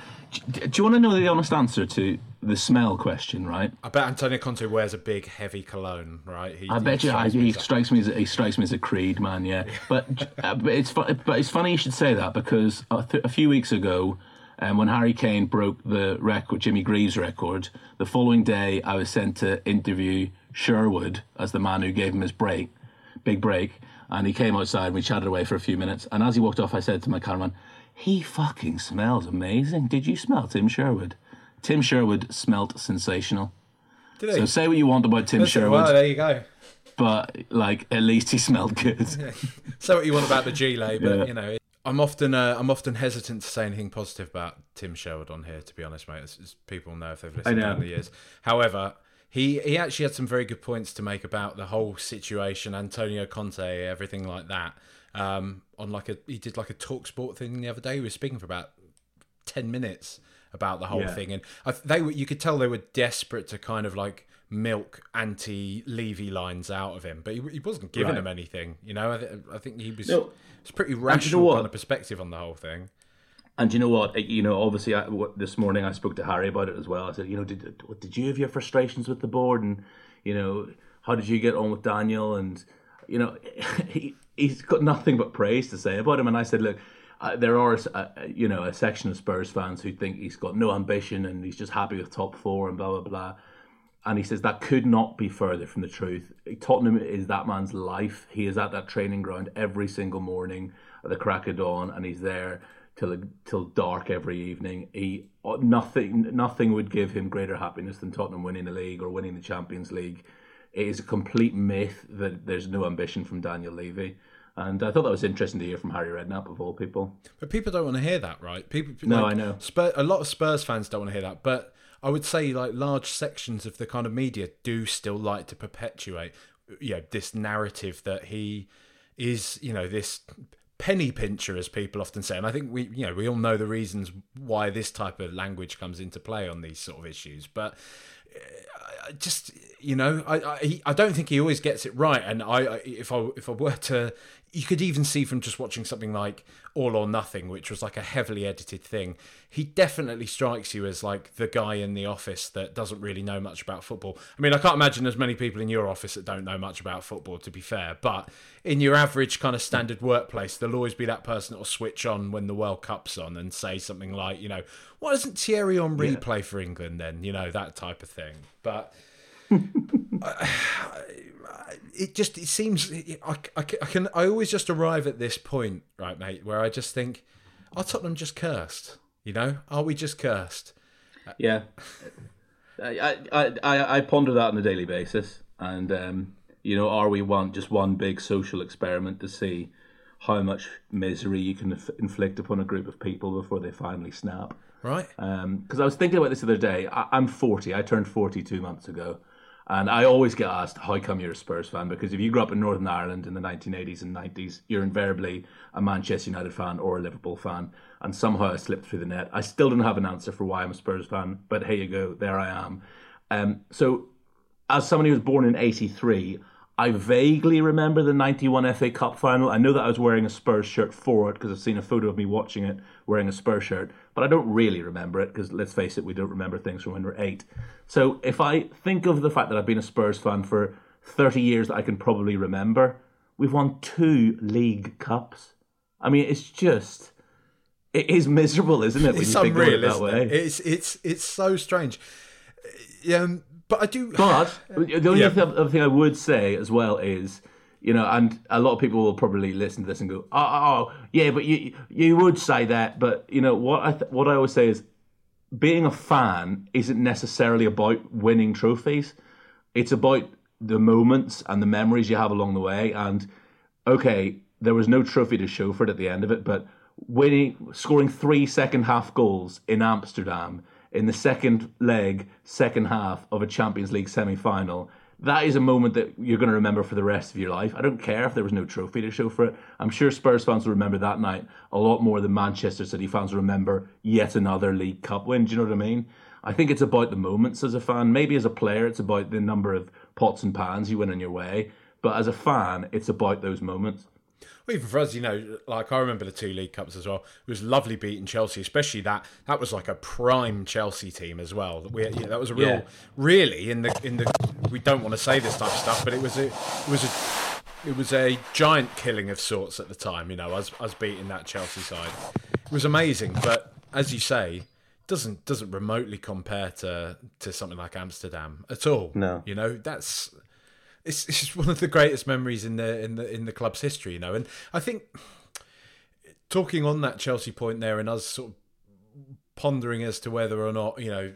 Do, do you want to know the honest answer to the smell question? Right. I bet Antonio Conte wears a big, heavy cologne, right? He, I bet you. I, he strikes me as he strikes me as a creed man. Yeah. But uh, but it's but it's funny you should say that because a, th- a few weeks ago. Um, when Harry Kane broke the record, Jimmy Greaves' record, the following day I was sent to interview Sherwood as the man who gave him his break, big break, and he came outside and we chatted away for a few minutes. And as he walked off, I said to my cameraman, "He fucking smells amazing. Did you smell Tim Sherwood? Tim Sherwood smelt sensational. Did he? So say what you want about Tim Listen, Sherwood, Well, there you go. but like at least he smelled good. Say what you want about the Gilet, but Yeah. you know, I'm often uh, I'm often hesitant to say anything positive about Tim Sherwood on here. To be honest, mate, as, as people know if they've listened down the years. However, he he actually had some very good points to make about the whole situation, Antonio Conte, everything like that. Um, on like a he did like a talk sport thing the other day. He was speaking for about ten minutes about the whole Yeah. thing, and I, they were you could tell they were desperate to kind of like milk anti Levy lines out of him, but he, he wasn't giving Right. them anything. You know, I, th- I think he was No. It's pretty you know rational kind of perspective on the whole thing. And you know what? You know, obviously, I, what, this morning I spoke to Harry about it as well. I said, you know, did did you have your frustrations with the board, and you know, how did you get on with Daniel? And you know, he he's got nothing but praise to say about him. And I said, look. Uh, there are, uh, you know, a section of Spurs fans who think he's got no ambition and he's just happy with top four and blah blah blah. And he says that could not be further from the truth. Tottenham is that man's life. He is at that training ground every single morning at the crack of dawn, and he's there till till dark every evening. He uh, nothing nothing would give him greater happiness than Tottenham winning the league or winning the Champions League. It is a complete myth that there's no ambition from Daniel Levy. And I thought that was interesting to hear from Harry Redknapp of all people. But people don't want to hear that, right? People, No, like, I know. Spur, a lot of Spurs fans don't want to hear that, but I would say like large sections of the kind of media do still like to perpetuate, you know, this narrative that he is, you know, this penny pincher, as people often say. And I think we, you know, we all know the reasons why this type of language comes into play on these sort of issues. But I just you know, I I, I don't think he always gets it right. And I, I if I if I were to, you could even see from just watching something like All or Nothing, which was like a heavily edited thing. He definitely strikes you as like the guy in the office that doesn't really know much about football. I mean, I can't imagine there's many people in your office that don't know much about football. To be fair, but in your average kind of standard workplace, there'll always be that person that will switch on when the World Cup's on and say something like, you know, why doesn't Thierry Henry Yeah. play for England then? You know, that type of thing. But it just it seems I, I, I can I always just arrive at this point right mate where I just think are Tottenham just cursed you know are we just cursed Yeah, I, I, I, I ponder that on a daily basis, and um, you know, are we one just one big social experiment to see how much misery you can inf- inflict upon a group of people before they finally snap? Right Because I was thinking about this the other day. I, I'm 40. I turned 40 two months ago. And I always get asked, how come you're a Spurs fan? Because if you grew up in Northern Ireland in the 1980s and 90s, you're invariably a Manchester United fan or a Liverpool fan. And somehow I slipped through the net. I still don't have an answer for why I'm a Spurs fan, but here you go. There I am. Um, so, as somebody who was born in 83, I vaguely remember the 91 FA Cup final. I know that I was wearing a Spurs shirt for it because I've seen a photo of me watching it wearing a Spurs shirt, but I don't really remember it because let's face it, we don't remember things from when we're eight. So if I think of the fact that I've been a Spurs fan for 30 years that I can probably remember, we've won two league cups. I mean, it's just. It is miserable, isn't it? When it's you think of it that way. it it's it's it's so strange um, but I do But uh, the only Yeah. other other thing I would say as well is, you know, and a lot of people will probably listen to this and go, "Oh, oh, oh, yeah, but you you would say that." But you know what I th- what I always say is, being a fan isn't necessarily about winning trophies. It's about the moments and the memories you have along the way. And okay, there was no trophy to show for it at the end of it, but winning, scoring three second half goals in Amsterdam in the second leg, second half of a Champions League semi final. That is a moment that you're going to remember for the rest of your life. I don't care if there was no trophy to show for it. I'm sure Spurs fans will remember that night a lot more than Manchester City fans will remember yet another League Cup win. Do you know what I mean? I think it's about the moments as a fan. Maybe as a player, it's about the number of pots and pans you win on your way. But as a fan, it's about those moments. Well, even for us, you know, like I remember the two League Cups as well. It was lovely beating Chelsea, especially that that was like a prime Chelsea team as well. We, yeah, that was a real, Yeah. really in the in the. We don't want to say this type of stuff, but it was a it was a it was a giant killing of sorts at the time. You know, us us beating that Chelsea side, it was amazing. But as you say, doesn't doesn't remotely compare to to something like Amsterdam at all. No. you know that's it's, it's one of the greatest memories in the in the in the club's history, you know. And I think talking on that Chelsea point there, and us sort of pondering as to whether or not you know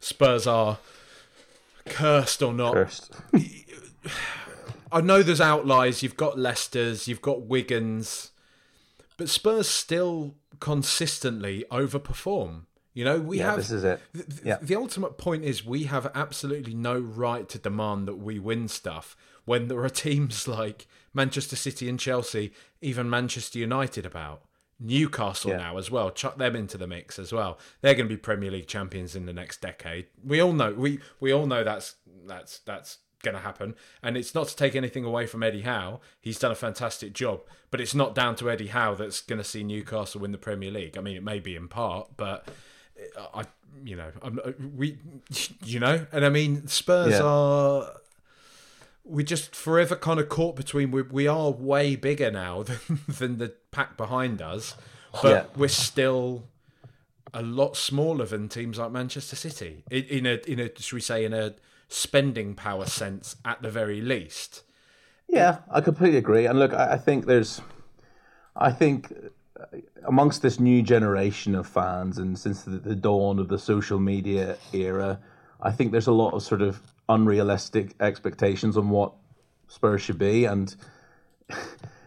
Spurs are cursed or not. First. I know there's outliers. You've got Leicester's, you've got Wigans, but Spurs still consistently overperform. You know, we Yeah, have this is it. Yeah. The ultimate point is we have absolutely no right to demand that we win stuff when there are teams like Manchester City and Chelsea, even Manchester United about. Newcastle Yeah. now as well. Chuck them into the mix as well. They're going to be Premier League champions in the next decade. We all know we we all know that's that's that's going to happen. And it's not to take anything away from Eddie Howe. He's done a fantastic job, but it's not down to Eddie Howe that's going to see Newcastle win the Premier League. I mean, it may be in part, but I, you know, I'm, uh, we, you know, and I mean, Spurs Yeah. are. We're just forever kind of caught between. We, we are way bigger now than, than the pack behind us, but Yeah. we're still a lot smaller than teams like Manchester City. In, in a in a should we say in a spending power sense at the very least. Yeah, I completely agree. And look, I, I think there's, I think amongst this new generation of fans, and since the, the dawn of the social media era, I think there's a lot of sort of unrealistic expectations on what Spurs should be, and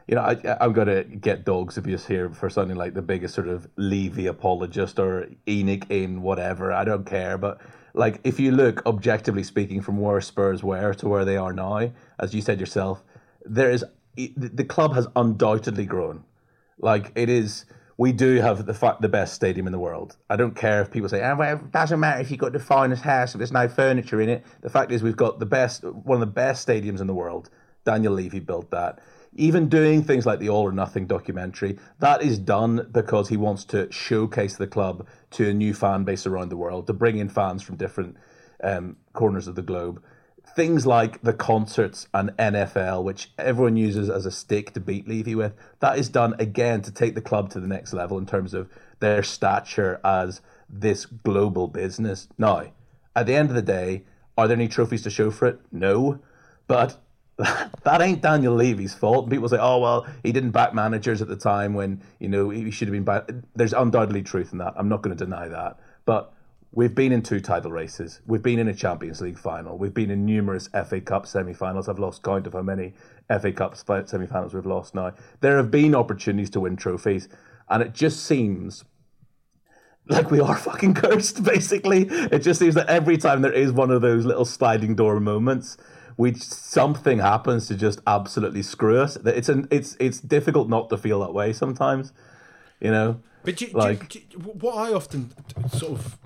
you know, I, I'm going to get dogs abuse here for sounding like the biggest sort of Levy apologist or ENIC in whatever. I don't care. But, like, if you look objectively speaking from where Spurs were to where they are now, as you said yourself, there is the club has undoubtedly grown. Like, it is we do have the fa- the best stadium in the world. I don't care if people say, oh, well, it doesn't matter if you've got the finest house if there's no furniture in it. The fact is, we've got the best, one of the best stadiums in the world. Daniel Levy built that. Even doing things like the All or Nothing documentary, that is done because he wants to showcase the club to a new fan base around the world, to bring in fans from different um, corners of the globe things like the concerts and NFL, which everyone uses as a stick to beat Levy with, that is done again to take the club to the next level in terms of their stature as this global business. Now, at the end of the day, are there any trophies to show for it? No. But that ain't Daniel Levy's fault. People say, oh, well, he didn't back managers at the time when, you know, he should have been back. There's undoubtedly truth in that. I'm not going to deny that. But We've been in two title races. We've been in a Champions League final. We've been in numerous FA Cup semi-finals. I've lost count of how many FA Cup semi-finals we've lost now. There have been opportunities to win trophies, and it just seems like we are fucking cursed. Basically, it just seems that every time there is one of those little sliding door moments, we something happens to just absolutely screw us. It's an it's it's difficult not to feel that way sometimes, you know. But do, like, do, do, what I often sort of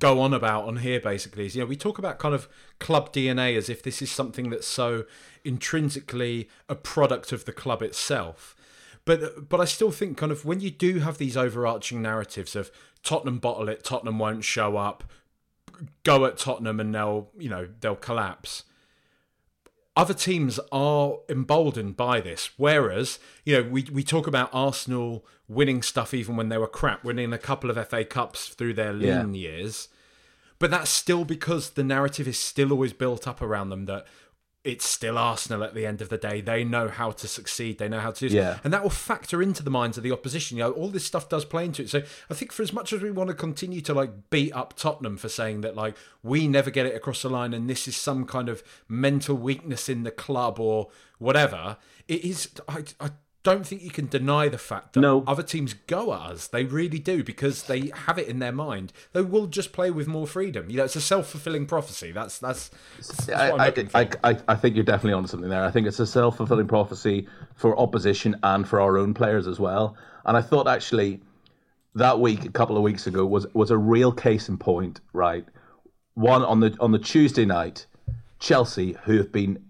go on about on here basically is you know we talk about kind of club DNA as if this is something that's so intrinsically a product of the club itself. But but I still think kind of when you do have these overarching narratives of Tottenham bottle it, Tottenham won't show up, go at Tottenham and they'll you know they'll collapse other teams are emboldened by this. Whereas, you know, we, we talk about Arsenal winning stuff even when they were crap, winning a couple of FA Cups through their lean yeah. years. But that's still because the narrative is still always built up around them that it's still Arsenal at the end of the day. They know how to succeed. They know how to do yeah. And that will factor into the minds of the opposition. You know, all this stuff does play into it. So I think for as much as we want to continue to like beat up Tottenham for saying that like we never get it across the line and this is some kind of mental weakness in the club or whatever, it is I, I don't think you can deny the fact that no. other teams go at us. They really do because they have it in their mind. They will just play with more freedom. You know, it's a self fulfilling prophecy. That's that's. that's I, I, I, I, think you're definitely on something there. I think it's a self fulfilling prophecy for opposition and for our own players as well. And I thought actually that week, a couple of weeks ago, was was a real case in point. Right, one on the on the Tuesday night, Chelsea, who have been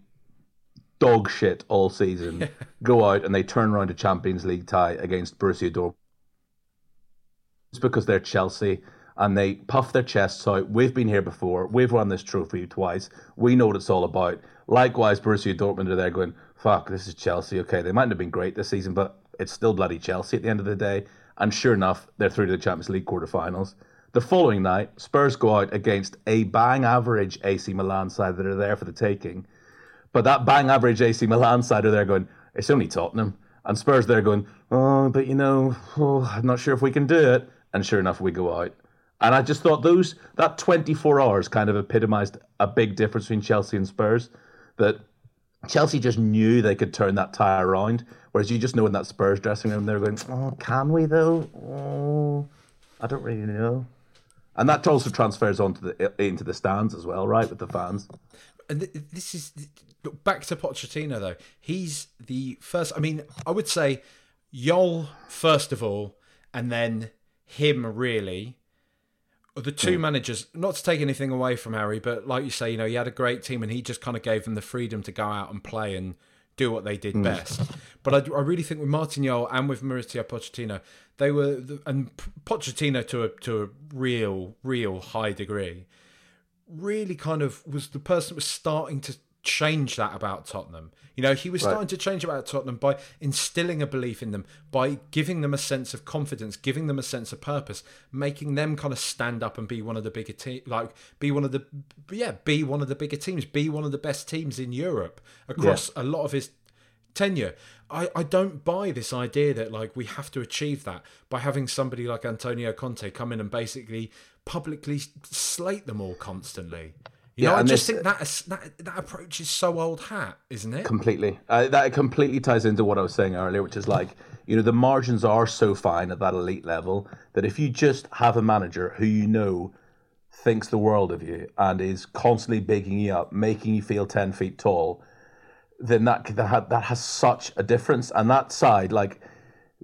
dog shit all season go out and they turn around a Champions League tie against Borussia Dortmund. It's because they're Chelsea and they puff their chests out. We've been here before. We've won this trophy twice. We know what it's all about. Likewise, Borussia Dortmund are there going, fuck, this is Chelsea. Okay, they mightn't have been great this season, but it's still bloody Chelsea at the end of the day. And sure enough, they're through to the Champions League quarterfinals. The following night, Spurs go out against a bang average AC Milan side that are there for the taking but that bang average AC Milan side are there going, it's only Tottenham. And Spurs there going, oh, but you know, oh, I'm not sure if we can do it. And sure enough, we go out. And I just thought those that 24 hours kind of epitomized a big difference between Chelsea and Spurs. That Chelsea just knew they could turn that tie around, whereas you just know in that Spurs dressing room they're going, "Oh, can we though? Oh, I don't really know." And that also transfers onto the into the stands as well, right, with the fans. And this is back to Pochettino though. He's the first. I mean, I would say Jol first of all, and then him really. The two mm. managers, not to take anything away from Harry, but like you say, you know, he had a great team and he just kind of gave them the freedom to go out and play and do what they did mm. best. But I, I, really think with Martin Jol and with Mauricio Pochettino, they were, and Pochettino to a to a real, real high degree, really kind of was the person that was starting to change that about Tottenham. You know, he was right. starting to change about Tottenham by instilling a belief in them, by giving them a sense of confidence, giving them a sense of purpose, making them kind of stand up and be one of the bigger team, like be one of the yeah, be one of the bigger teams, be one of the best teams in Europe across yeah. a lot of his tenure. I, I don't buy this idea that like we have to achieve that by having somebody like Antonio Conte come in and basically publicly slate them all constantly. You yeah, know, I just think that, that that approach is so old hat, isn't it? Completely. Uh, that completely ties into what I was saying earlier, which is like, you know, the margins are so fine at that elite level that if you just have a manager who you know thinks the world of you and is constantly bigging you up, making you feel ten feet tall, then that that that has such a difference. And that side, like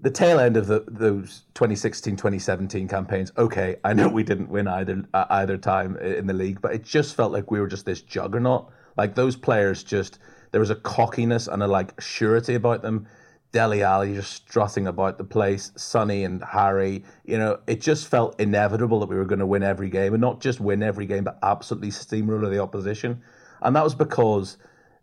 the tail end of the, those 2016 2017 campaigns okay i know we didn't win either uh, either time in the league but it just felt like we were just this juggernaut like those players just there was a cockiness and a like surety about them Dele Alli just strutting about the place, Sonny and Harry. You know, it just felt inevitable that we were going to win every game, and not just win every game, but absolutely steamroller the opposition. And that was because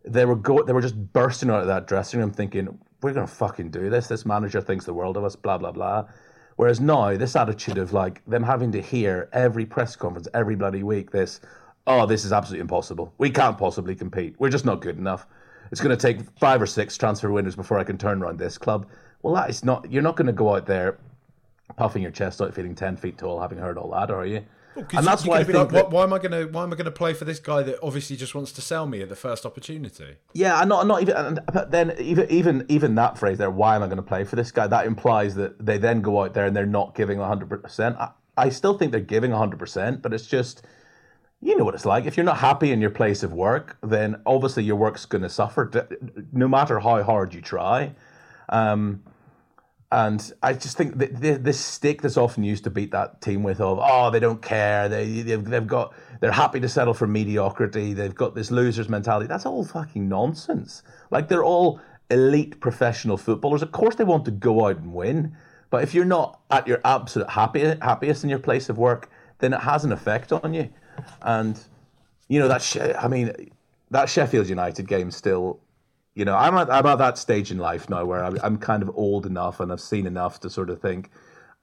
they were go- they were just bursting out of that dressing room, thinking, "We're going to fucking do this." This manager thinks the world of us. Blah blah blah. Whereas now, this attitude of like them having to hear every press conference every bloody week, this, "Oh, this is absolutely impossible. We can't possibly compete. We're just not good enough." it's going to take five or six transfer windows before I can turn around this club. Well, that is not. You're not going to go out there puffing your chest out, feeling ten feet tall, having heard all that, are you? Well, and that's why I think. Like, that, why, am I going to? Why am I going to play for this guy that obviously just wants to sell me at the first opportunity? Yeah, I'm not. not even. But then even even even that phrase there. Why am I going to play for this guy? That implies that they then go out there and they're not giving 100. percent I still think they're giving 100, percent but it's just you know what it's like. If you're not happy in your place of work, then obviously your work's going to suffer, no matter how hard you try. Um, and I just think this stick that's often used to beat that team with of oh they don't care. They they've, they've got they're happy to settle for mediocrity. They've got this losers mentality. That's all fucking nonsense. Like they're all elite professional footballers. Of course they want to go out and win. But if you're not at your absolute happy, happiest in your place of work then it has an effect on you. And you know that I mean that Sheffield United game still. You know, I'm at, I'm at that stage in life now where I'm, I'm kind of old enough and I've seen enough to sort of think,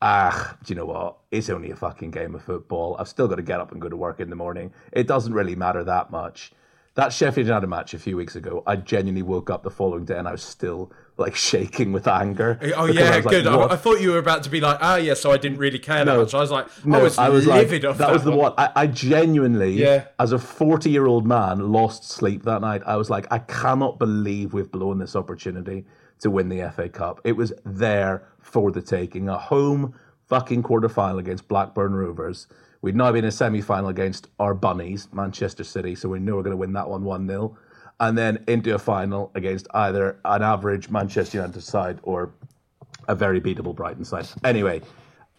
ah, do you know what? It's only a fucking game of football. I've still got to get up and go to work in the morning. It doesn't really matter that much that Sheffield United match a few weeks ago, I genuinely woke up the following day and I was still like shaking with anger. Oh yeah, I good. Like, I, I, thought you were about to be like, ah, yeah. So I didn't really care no, that much. I was like, no, I was, I was livid. Like, that, that was the one. I, I genuinely, yeah. as a forty-year-old man, lost sleep that night. I was like, I cannot believe we've blown this opportunity to win the FA Cup. It was there for the taking. A home fucking quarter-final against Blackburn Rovers We'd now been in a semi final against our bunnies, Manchester City, so we knew we were going to win that one 1 0. And then into a final against either an average Manchester United side or a very beatable Brighton side. Anyway,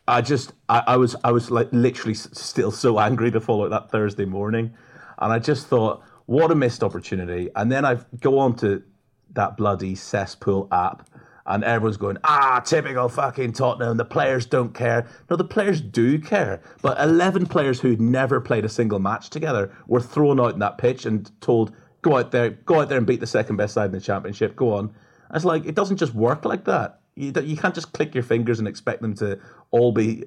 I just, I, I was, I was like literally still so angry to follow that Thursday morning. And I just thought, what a missed opportunity. And then I go on to that bloody cesspool app and everyone's going, ah, typical fucking Tottenham. The players don't care. No, the players do care. But 11 players who'd never played a single match together were thrown out in that pitch and told, go out there, go out there and beat the second best side in the championship. Go on. It's like, it doesn't just work like that. You, you can't just click your fingers and expect them to all be,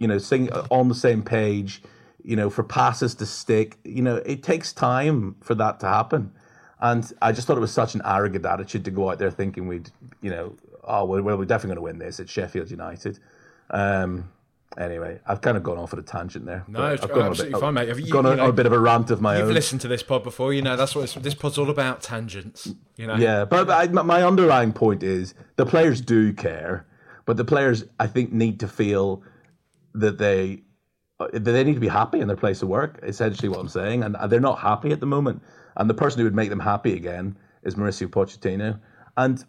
you know, sing on the same page, you know, for passes to stick. You know, it takes time for that to happen. And I just thought it was such an arrogant attitude to go out there thinking we'd, you know, oh, well, we're definitely going to win this. It's Sheffield United. Um, anyway, I've kind of gone off at a tangent there. No, I've gone absolutely bit, fine, mate. Have you, gone you on, know, a bit of a rant of my you've own. You've listened to this pod before, you know. That's what this pod's all about: tangents. You know. Yeah, but, I, my underlying point is the players do care, but the players I think need to feel that they they need to be happy in their place of work. Essentially, what I'm saying, and they're not happy at the moment. And the person who would make them happy again is Mauricio Pochettino. And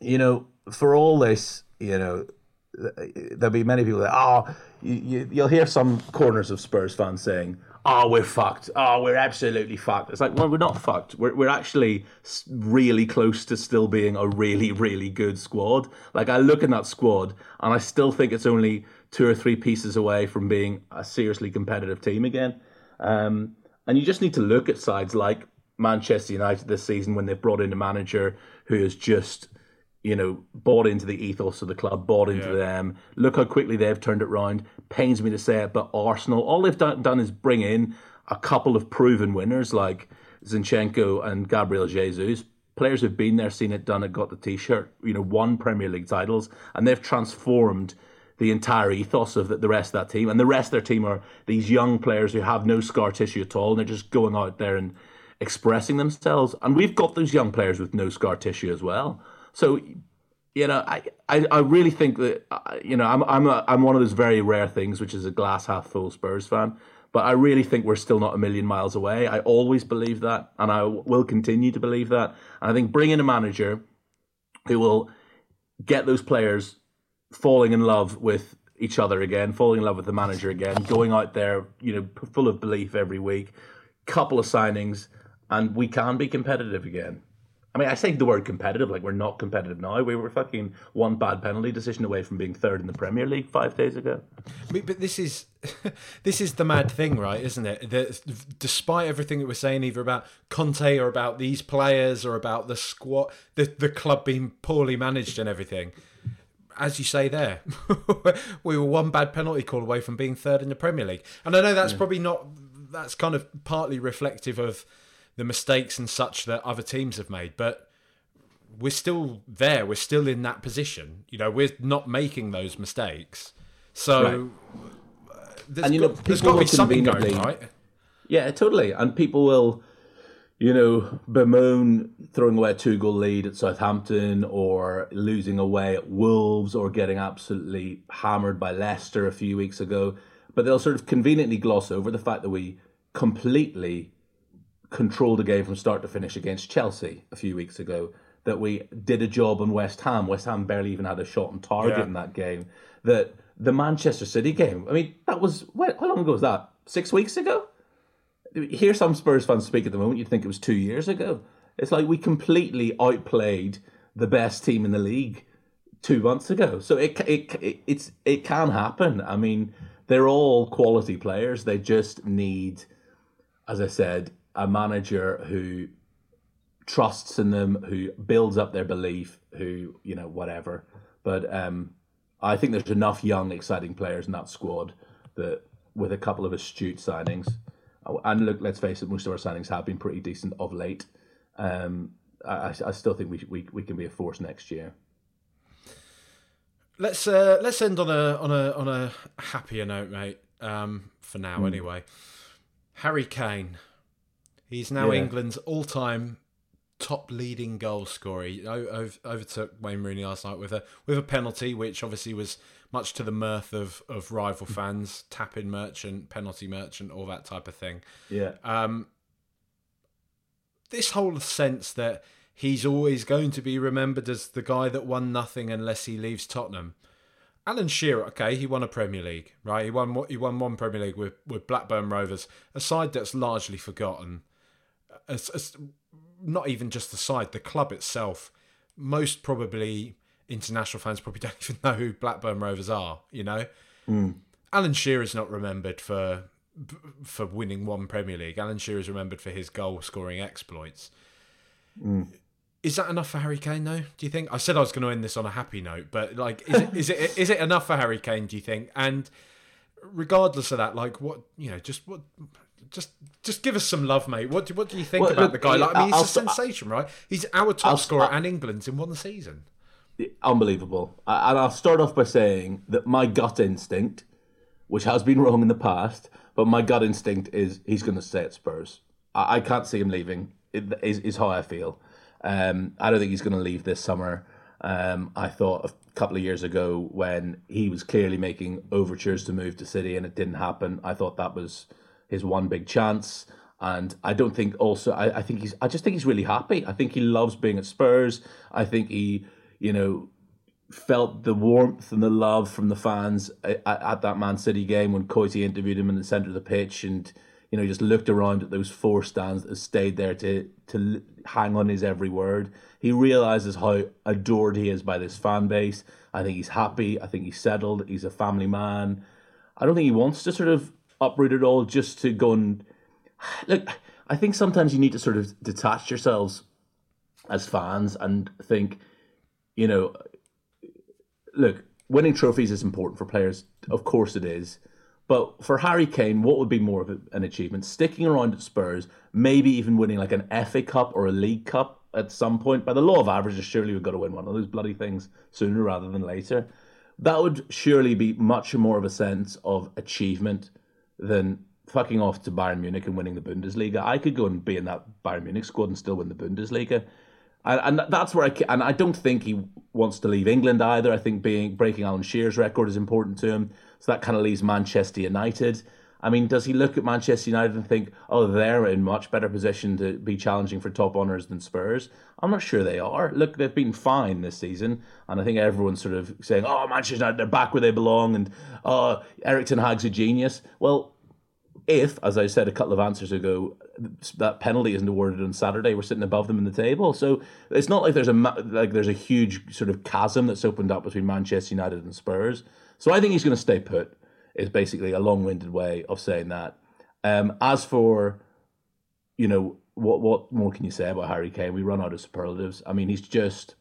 you know, for all this, you know, there'll be many people that, oh, you, will hear some corners of Spurs fans saying, oh, we're fucked. Oh, we're absolutely fucked. It's like, well, we're not fucked. We're, we're actually really close to still being a really, really good squad. Like, I look in that squad and I still think it's only two or three pieces away from being a seriously competitive team again. Um, and you just need to look at sides like Manchester United this season when they've brought in a manager who is just you know, bought into the ethos of the club, bought into yeah. them. Look how quickly they've turned it around. Pains me to say it, but Arsenal, all they've done, done is bring in a couple of proven winners like Zinchenko and Gabriel Jesus. Players who've been there, seen it, done it, got the t-shirt, you know, won Premier League titles, and they've transformed the entire ethos of the rest of that team. And the rest of their team are these young players who have no scar tissue at all, and they're just going out there and expressing themselves. And we've got those young players with no scar tissue as well. So, you know, I, I, I really think that, uh, you know, I'm, I'm, a, I'm one of those very rare things, which is a glass half full Spurs fan. But I really think we're still not a million miles away. I always believe that, and I will continue to believe that. And I think bringing a manager who will get those players falling in love with each other again, falling in love with the manager again, going out there, you know, full of belief every week, couple of signings, and we can be competitive again. I mean, I say the word competitive like we're not competitive now. We were fucking one bad penalty decision away from being third in the Premier League five days ago. But, but this is this is the mad thing, right? Isn't it? That despite everything that we're saying, either about Conte or about these players or about the squad, the the club being poorly managed and everything, as you say there, we were one bad penalty call away from being third in the Premier League. And I know that's probably not. That's kind of partly reflective of the mistakes and such that other teams have made, but we're still there. We're still in that position. You know, we're not making those mistakes. So uh, there's And, you know, got, there's people got to be something going right. Yeah, totally. And people will, you know, bemoan throwing away a two goal lead at Southampton or losing away at Wolves or getting absolutely hammered by Leicester a few weeks ago. But they'll sort of conveniently gloss over the fact that we completely controlled the game from start to finish against Chelsea a few weeks ago. That we did a job on West Ham. West Ham barely even had a shot on target Yeah. in that game. That the Manchester City game, I mean, that was, how long ago was that? Six weeks ago? hear some Spurs fans speak at the moment, you'd think it was two years ago. It's like we completely outplayed the best team in the league two months ago. So it it, it it's it can happen. I mean, they're all quality players. They just need, as I said, a manager who trusts in them, who builds up their belief, who you know whatever. But um, I think there's enough young, exciting players in that squad that with a couple of astute signings, and look, let's face it, most of our signings have been pretty decent of late. Um, I, I still think we, we we can be a force next year. Let's uh, let's end on a on a on a happier note, mate. Um, for now, Hmm. anyway. Harry Kane, he's now Yeah. England's all-time top leading goal scorer. He overtook Wayne Rooney last night with a with a penalty, which obviously was much to the mirth of of rival fans, tap-in merchant, penalty merchant, all that type of thing. Yeah, Um, this whole sense that he's always going to be remembered as the guy that won nothing unless he leaves Tottenham. Alan Shearer, okay, he won a Premier League, right? He won he won one Premier League with, with Blackburn Rovers, a side that's largely forgotten. As, as, not even just the side, the club itself. Most probably international fans probably don't even know who Blackburn Rovers are. You know, hmm. Alan Shearer is not remembered for for winning one Premier League. Alan Shearer is remembered for his goal scoring exploits. Hmm. Is that enough for Harry Kane though? Do you think? I said I was going to end this on a happy note, but like, is it is it is it enough for Harry Kane? Do you think? And regardless of that, like, what you know, just what. Just, just give us some love, mate. What do, what do you think Well, about look, the guy? Like, I mean, he's I'll- a sensation, right? He's our top I'll- scorer I'll- and England's in one season. unbelievable. And I'll start off by saying that my gut instinct, which has been wrong in the past, but my gut instinct is he's going to stay at Spurs. I, I can't see him leaving. It, is, is how I feel. Um, I don't think he's going to leave this summer. Um, I thought a couple of years ago when he was clearly making overtures to move to City and it didn't happen. I thought that was his one big chance. And I don't think also I, I think he's I just think he's really happy. I think he loves being at Spurs. I think he, you know, felt the warmth and the love from the fans at, at that Man City game when Coity interviewed him in the centre of the pitch and you know just looked around at those four stands that stayed there to to hang on his every word. He realizes how adored he is by this fan base. I think he's happy. I think he's settled. He's a family man. I don't think he wants to sort of uproot it all just to go and look. I think sometimes you need to sort of detach yourselves as fans and think, you know, look, winning trophies is important for players. Of course it is. But for Harry Kane, what would be more of an achievement? Sticking around at Spurs, maybe even winning like an FA Cup or a League Cup at some point. By the law of averages, surely we've got to win one of those bloody things sooner rather than later. That would surely be much more of a sense of achievement than fucking off to Bayern Munich and winning the Bundesliga. I could go and be in that Bayern Munich squad and still win the Bundesliga. And, and that's where I and I don't think he wants to leave England either. I think being breaking Alan Shearer's record is important to him. So that kind of leaves Manchester United. I mean, does he look at Manchester United and think, oh, they're in much better position to be challenging for top honours than Spurs? I'm not sure they are. Look, they've been fine this season, and I think everyone's sort of saying, oh, Manchester United, they're back where they belong, and oh, Erik Ten Hag's a genius. Well, if, as I said a couple of answers ago, that penalty isn't awarded on Saturday, we're sitting above them in the table. So it's not like there's a like there's a huge sort of chasm that's opened up between Manchester United and Spurs. So I think he's going to stay put. Is basically a long-winded way of saying that. Um, as for, you know, what what more can you say about Harry Kane? We run out of superlatives. I mean, he's just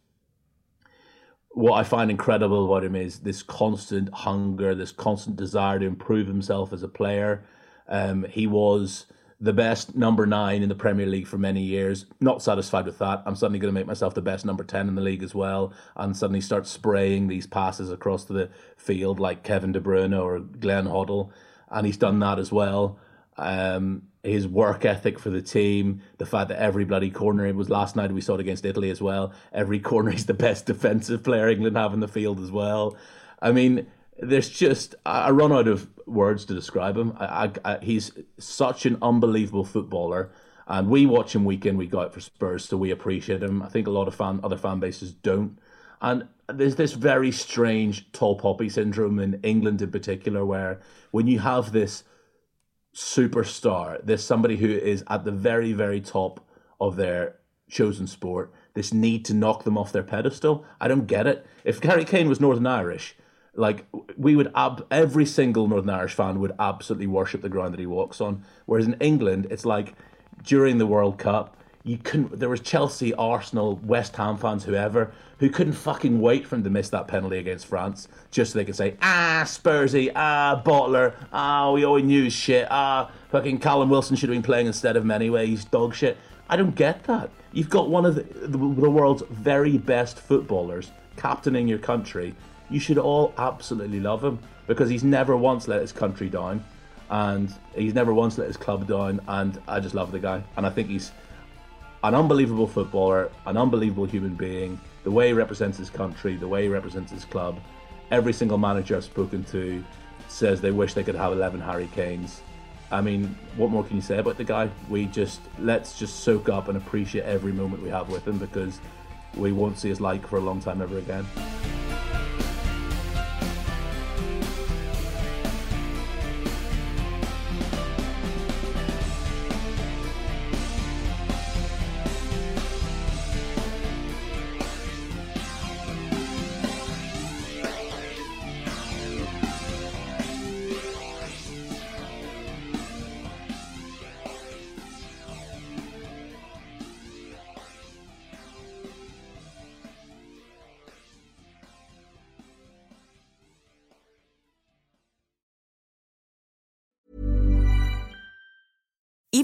what I find incredible about him is this constant hunger, this constant desire to improve himself as a player. Um, he was the best number nine in the Premier League for many years. Not satisfied with that. I'm suddenly going to make myself the best number 10 in the league as well, and suddenly start spraying these passes across the field like Kevin De Bruyne or Glenn Hoddle. And he's done that as well. Um, his work ethic for the team, the fact that every bloody corner, it was last night we saw it against Italy as well. Every corner, he's the best defensive player England have in the field as well. I mean, there's just I run out of words to describe him. I, I, I, he's such an unbelievable footballer, and we watch him week in week out for Spurs, so we appreciate him. I think a lot of fan other fan bases don't, and there's this very strange tall poppy syndrome in England in particular, where when you have this superstar, there's somebody who is at the very very top of their chosen sport. This need to knock them off their pedestal. I don't get it. If Harry Kane was Northern Irish like we would ab- every single Northern Irish fan would absolutely worship the ground that he walks on. Whereas in England, it's like during the World Cup, you couldn't. There was Chelsea, Arsenal, West Ham fans, whoever, who couldn't fucking wait for him to miss that penalty against France, just so they could say, ah, Spursy, ah, Bottler, ah, we always knew shit, ah, fucking Callum Wilson should have been playing instead of him anyway. He's dog shit. I don't get that. You've got one of the, the, the world's very best footballers captaining your country you should all absolutely love him because he's never once let his country down and he's never once let his club down and I just love the guy and I think he's an unbelievable footballer, an unbelievable human being, the way he represents his country, the way he represents his club. Every single manager I've spoken to says they wish they could have 11 Harry Kanes. I mean, what more can you say about the guy? We just let's just soak up and appreciate every moment we have with him because we won't see his like for a long time ever again.